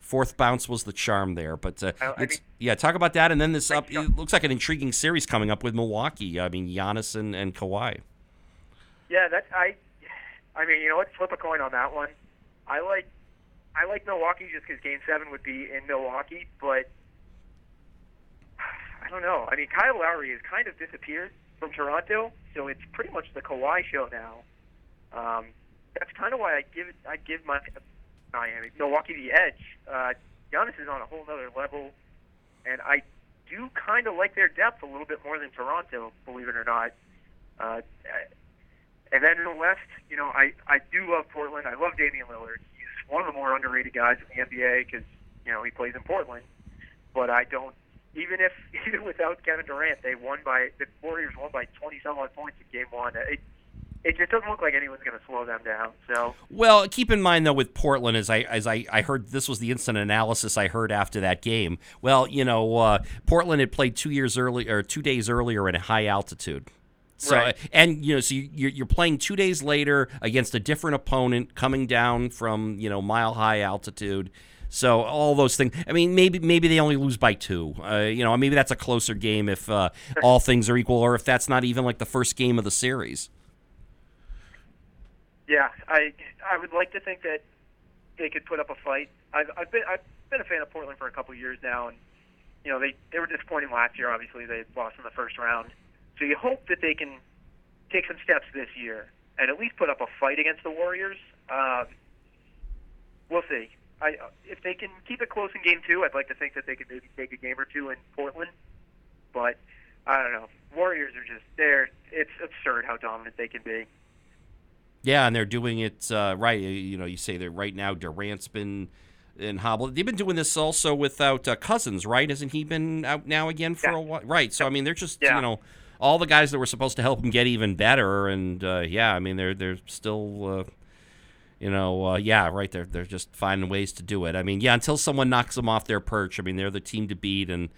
Fourth bounce was the charm there, but uh, I- mean- yeah. Talk about that, and then this up. It looks like an intriguing series coming up with Milwaukee. I mean, Giannis and, and Kawhi. Yeah, that's I. I mean, you know what? Flip a coin on that one. I like, I like Milwaukee just because Game Seven would be in Milwaukee, but I don't know. I mean, Kyle Lowry has kind of disappeared from Toronto, so it's pretty much the Kawhi show now. Um, that's kind of why I give I give my Miami Milwaukee the edge. Uh, Giannis is on a whole other level, and I do kind of like their depth a little bit more than Toronto, believe it or not. Uh, and then in the West, you know, I, I do love Portland. I love Damian Lillard. He's one of the more underrated guys in the NBA because, you know, he plays in Portland. But I don't, even if, even without Kevin Durant, they won by, the Warriors won by 20 some odd points in game one. It, it just doesn't look like anyone's going to slow them down. So, Well, keep in mind though with Portland, as I as I, I heard this was the instant analysis I heard after that game. Well, you know, uh, Portland had played two years early or two days earlier in a high altitude. So Right. and you know, so you- you're, you're playing two days later against a different opponent coming down from you know mile high altitude. So all those things. I mean, maybe maybe they only lose by two. Uh, you know, maybe that's a closer game if uh, all things are equal, or if that's not even like the first game of the series. yeah, I, I would like to think that they could put up a fight. I've, I've been, I've been a fan of Portland for a couple of years now, and you know they they were disappointing last year. Obviously, they lost in the first round. So you hope that they can take some steps this year and at least put up a fight against the Warriors. Um, we'll see. I, if they can keep it close in game two, I'd like to think that they could maybe take a game or two in Portland. But I don't know. Warriors are just they're it's absurd how dominant they can be. Yeah, and they're doing it uh, right. You know, you say that right now Durant's been in hobble. They've been doing this also without uh, Cousins, right? Hasn't he been out now again for Yeah. a while? Right. So I mean, they're just Yeah. you know all the guys that were supposed to help him get even better, and uh, yeah, I mean they're they're still. Uh, you know, uh, yeah, right. They're they're just finding ways to do it. I mean, yeah, until someone knocks them off their perch. I mean, they're the team to beat, and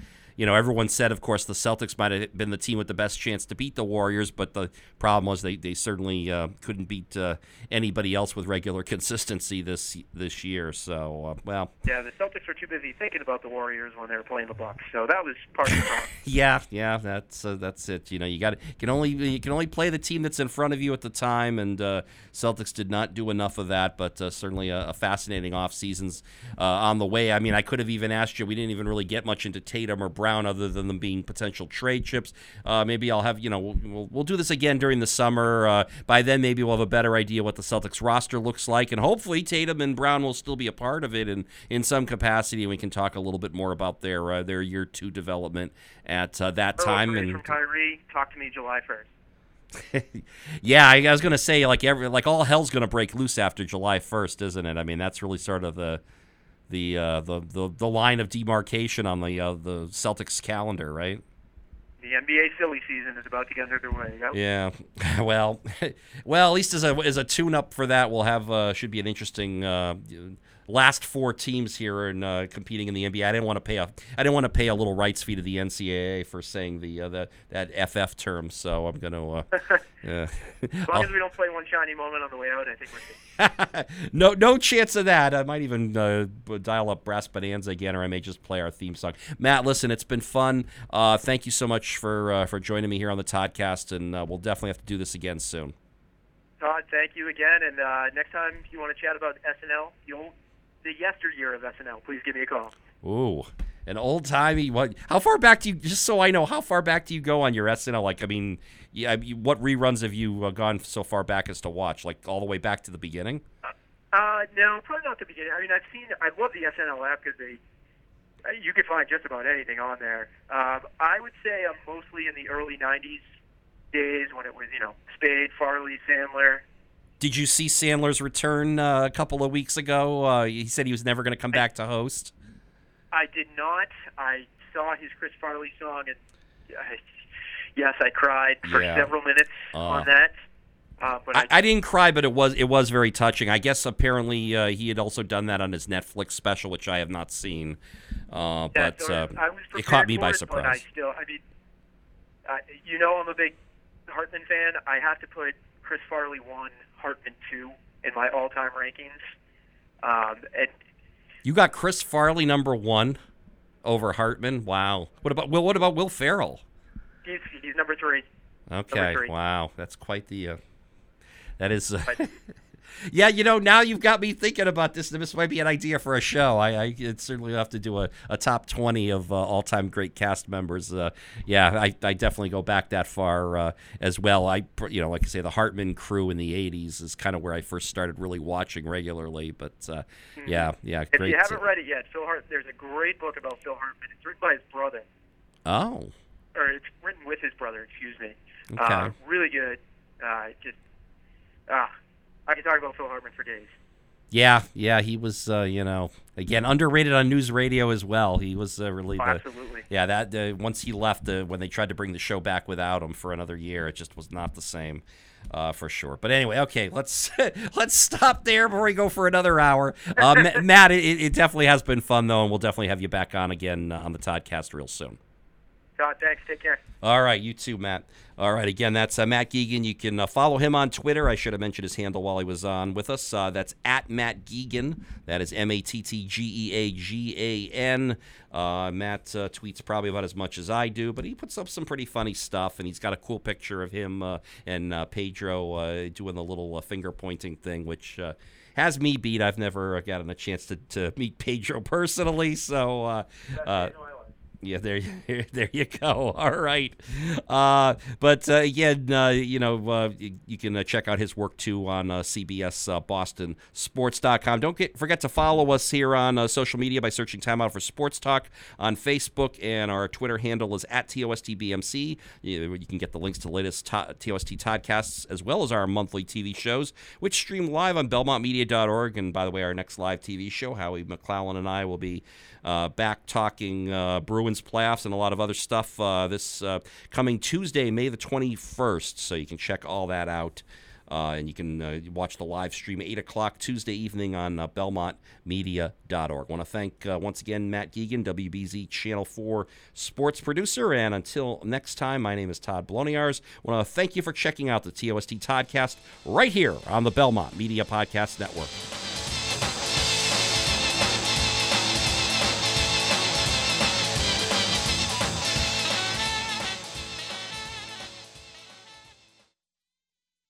you know, everyone said, of course, the Celtics might have been the team with the best chance to beat the Warriors, but the problem was they they certainly uh, couldn't beat uh, anybody else with regular consistency this this year. So, uh, well, Yeah, the Celtics were too busy thinking about the Warriors when they were playing the Bucks. So that was part of the problem. yeah, yeah, that's uh, that's it. You know, you got you can only you can only play the team that's in front of you at the time, and uh, Celtics did not do enough of that. But uh, certainly a, a fascinating off seasons uh, on the way. I mean, I could have even asked you. We didn't even really get much into Tatum or Brown, other than them being potential trade chips. Uh, maybe I'll have you know we'll, we'll, we'll do this again during the summer. Uh, by then, maybe we'll have a better idea what the Celtics roster looks like, and hopefully Tatum and Brown will still be a part of it in in some capacity. And we can talk a little bit more about their uh, their year two development at uh, that Early time. And from Kyrie, talk to me July first. yeah, I, I was gonna say like every like all hell's gonna break loose after July first, isn't it? I mean, that's really sort of the the uh, the, the the line of demarcation on the uh, the Celtics calendar, right? The NBA silly season is about to get underway. Yep. Yeah. Well, well, at least as a as a tune up for that, we'll have uh, should be an interesting uh, last four teams here and uh, competing in the NBA. I didn't want to pay a I didn't want to pay a little rights fee to the NCAA for saying the uh, the that FF term, so I'm gonna. Uh, yeah. As long as we don't play one shiny moment on the way out, I think we're safe. no, no chance of that. I might even uh, dial up Brass Bonanza again, or I may just play our theme song. Matt, listen, it's been fun. Uh, thank you so much for uh, for joining me here on the Toddcast, and uh, we'll definitely have to do this again soon. Todd, thank you again. And uh, next time you want to chat about SNL, old, the yesteryear of SNL, please give me a call. Ooh, an old timey. What? How far back do you? Just so I know, how far back do you go on your SNL? Like, I mean, yeah, what reruns have you uh, gone so far back as to watch? Like all the way back to the beginning? Uh, no, probably not the beginning. I mean, I've seen, I love the SNL app because they, uh, you can find just about anything on there. Um, I would say I'm mostly in the early '90s days when it was, you know, Spade, Farley, Sandler. Did you see Sandler's return uh, a couple of weeks ago? Uh, he said he was never going to come back to host. I did not. I saw his Chris Farley song, and uh, yes, I cried for Yeah. several minutes Uh. on that. Uh, but I, I didn't cry, but it was it was very touching. I guess apparently uh, he had also done that on his Netflix special, which I have not seen. Uh, Yeah, but so uh, I was it caught me by it, But I still, I mean, uh, you know, I'm a big Hartman fan. I have to put Chris Farley one, Hartman two in my all-time rankings. Um, and You got Chris Farley number one over Hartman. Wow. What about Will? What about Will Ferrell? he's he's number three. Okay. three. Wow. That's quite the. Uh, that is. Uh, yeah, you know, now you've got me thinking about this. This might be an idea for a show. I, I certainly have to do a, a top 20 of uh, all time great cast members. Uh, yeah, I, I definitely go back that far uh, as well. I, you know, like I say, the Hartman crew in the 80s is kind of where I first started really watching regularly. But uh, yeah, yeah, Mm-hmm. If great. you haven't read it yet, Phil Hart, there's a great book about Phil Hartman. It's written by his brother, oh, or it's written with his brother. Excuse me. Okay. Uh, really good. Uh, just ah, I can talk about Phil Hartman for days. yeah, yeah, he was, uh, you know, again, underrated on news radio as well. He was uh, really Oh, the. absolutely. Yeah, that uh, once he left, uh, when they tried to bring the show back without him for another year, it just was not the same, uh, for sure. But anyway, okay, let's let's stop there before we go for another hour. Uh, Ma- Matt, it, it definitely has been fun though, and we'll definitely have you back on again uh, on the Toddcast real soon. Todd, thanks. Take care. All right, you too, Matt. All right, again, that's uh, Matt Geagan. You can uh, follow him on Twitter. I should have mentioned his handle while he was on with us. Uh, that's at Matt Geagan. That is M A T T G E A G A N. Uh, Matt uh, tweets probably about as much as I do, but he puts up some pretty funny stuff, and he's got a cool picture of him uh, and uh, Pedro uh, doing the little uh, finger pointing thing, which. Uh, has me beat. I've never gotten a chance to, to meet Pedro personally, so uh, uh, yeah, there, there you go. All right, uh, but uh, again, uh, you know, uh, you, you can uh, check out his work too on uh, CBS Boston Sports.com. Don't get forget to follow us here on social media by searching Time Out for Sports Talk on Facebook, and our Twitter handle is at TOSTBMC. You, you can get the links to the latest to- TOST podcasts as well as our monthly TV shows, which stream live on BelmontMedia.org. And by the way, our next live TV show, Howie McClellan and I will be back talking uh, Bruins playoffs and a lot of other stuff uh, this uh, coming Tuesday, May the 21st. So you can check all that out. Uh, and you can uh, watch the live stream at 8 o'clock Tuesday evening on uh, BelmontMedia.org. want to thank uh, once again Matt Geagan, WBZ Channel 4 sports producer. And until next time, my name is Todd Bloniars. want to thank you for checking out the TOST Toddcast right here on the Belmont Media Podcast Network.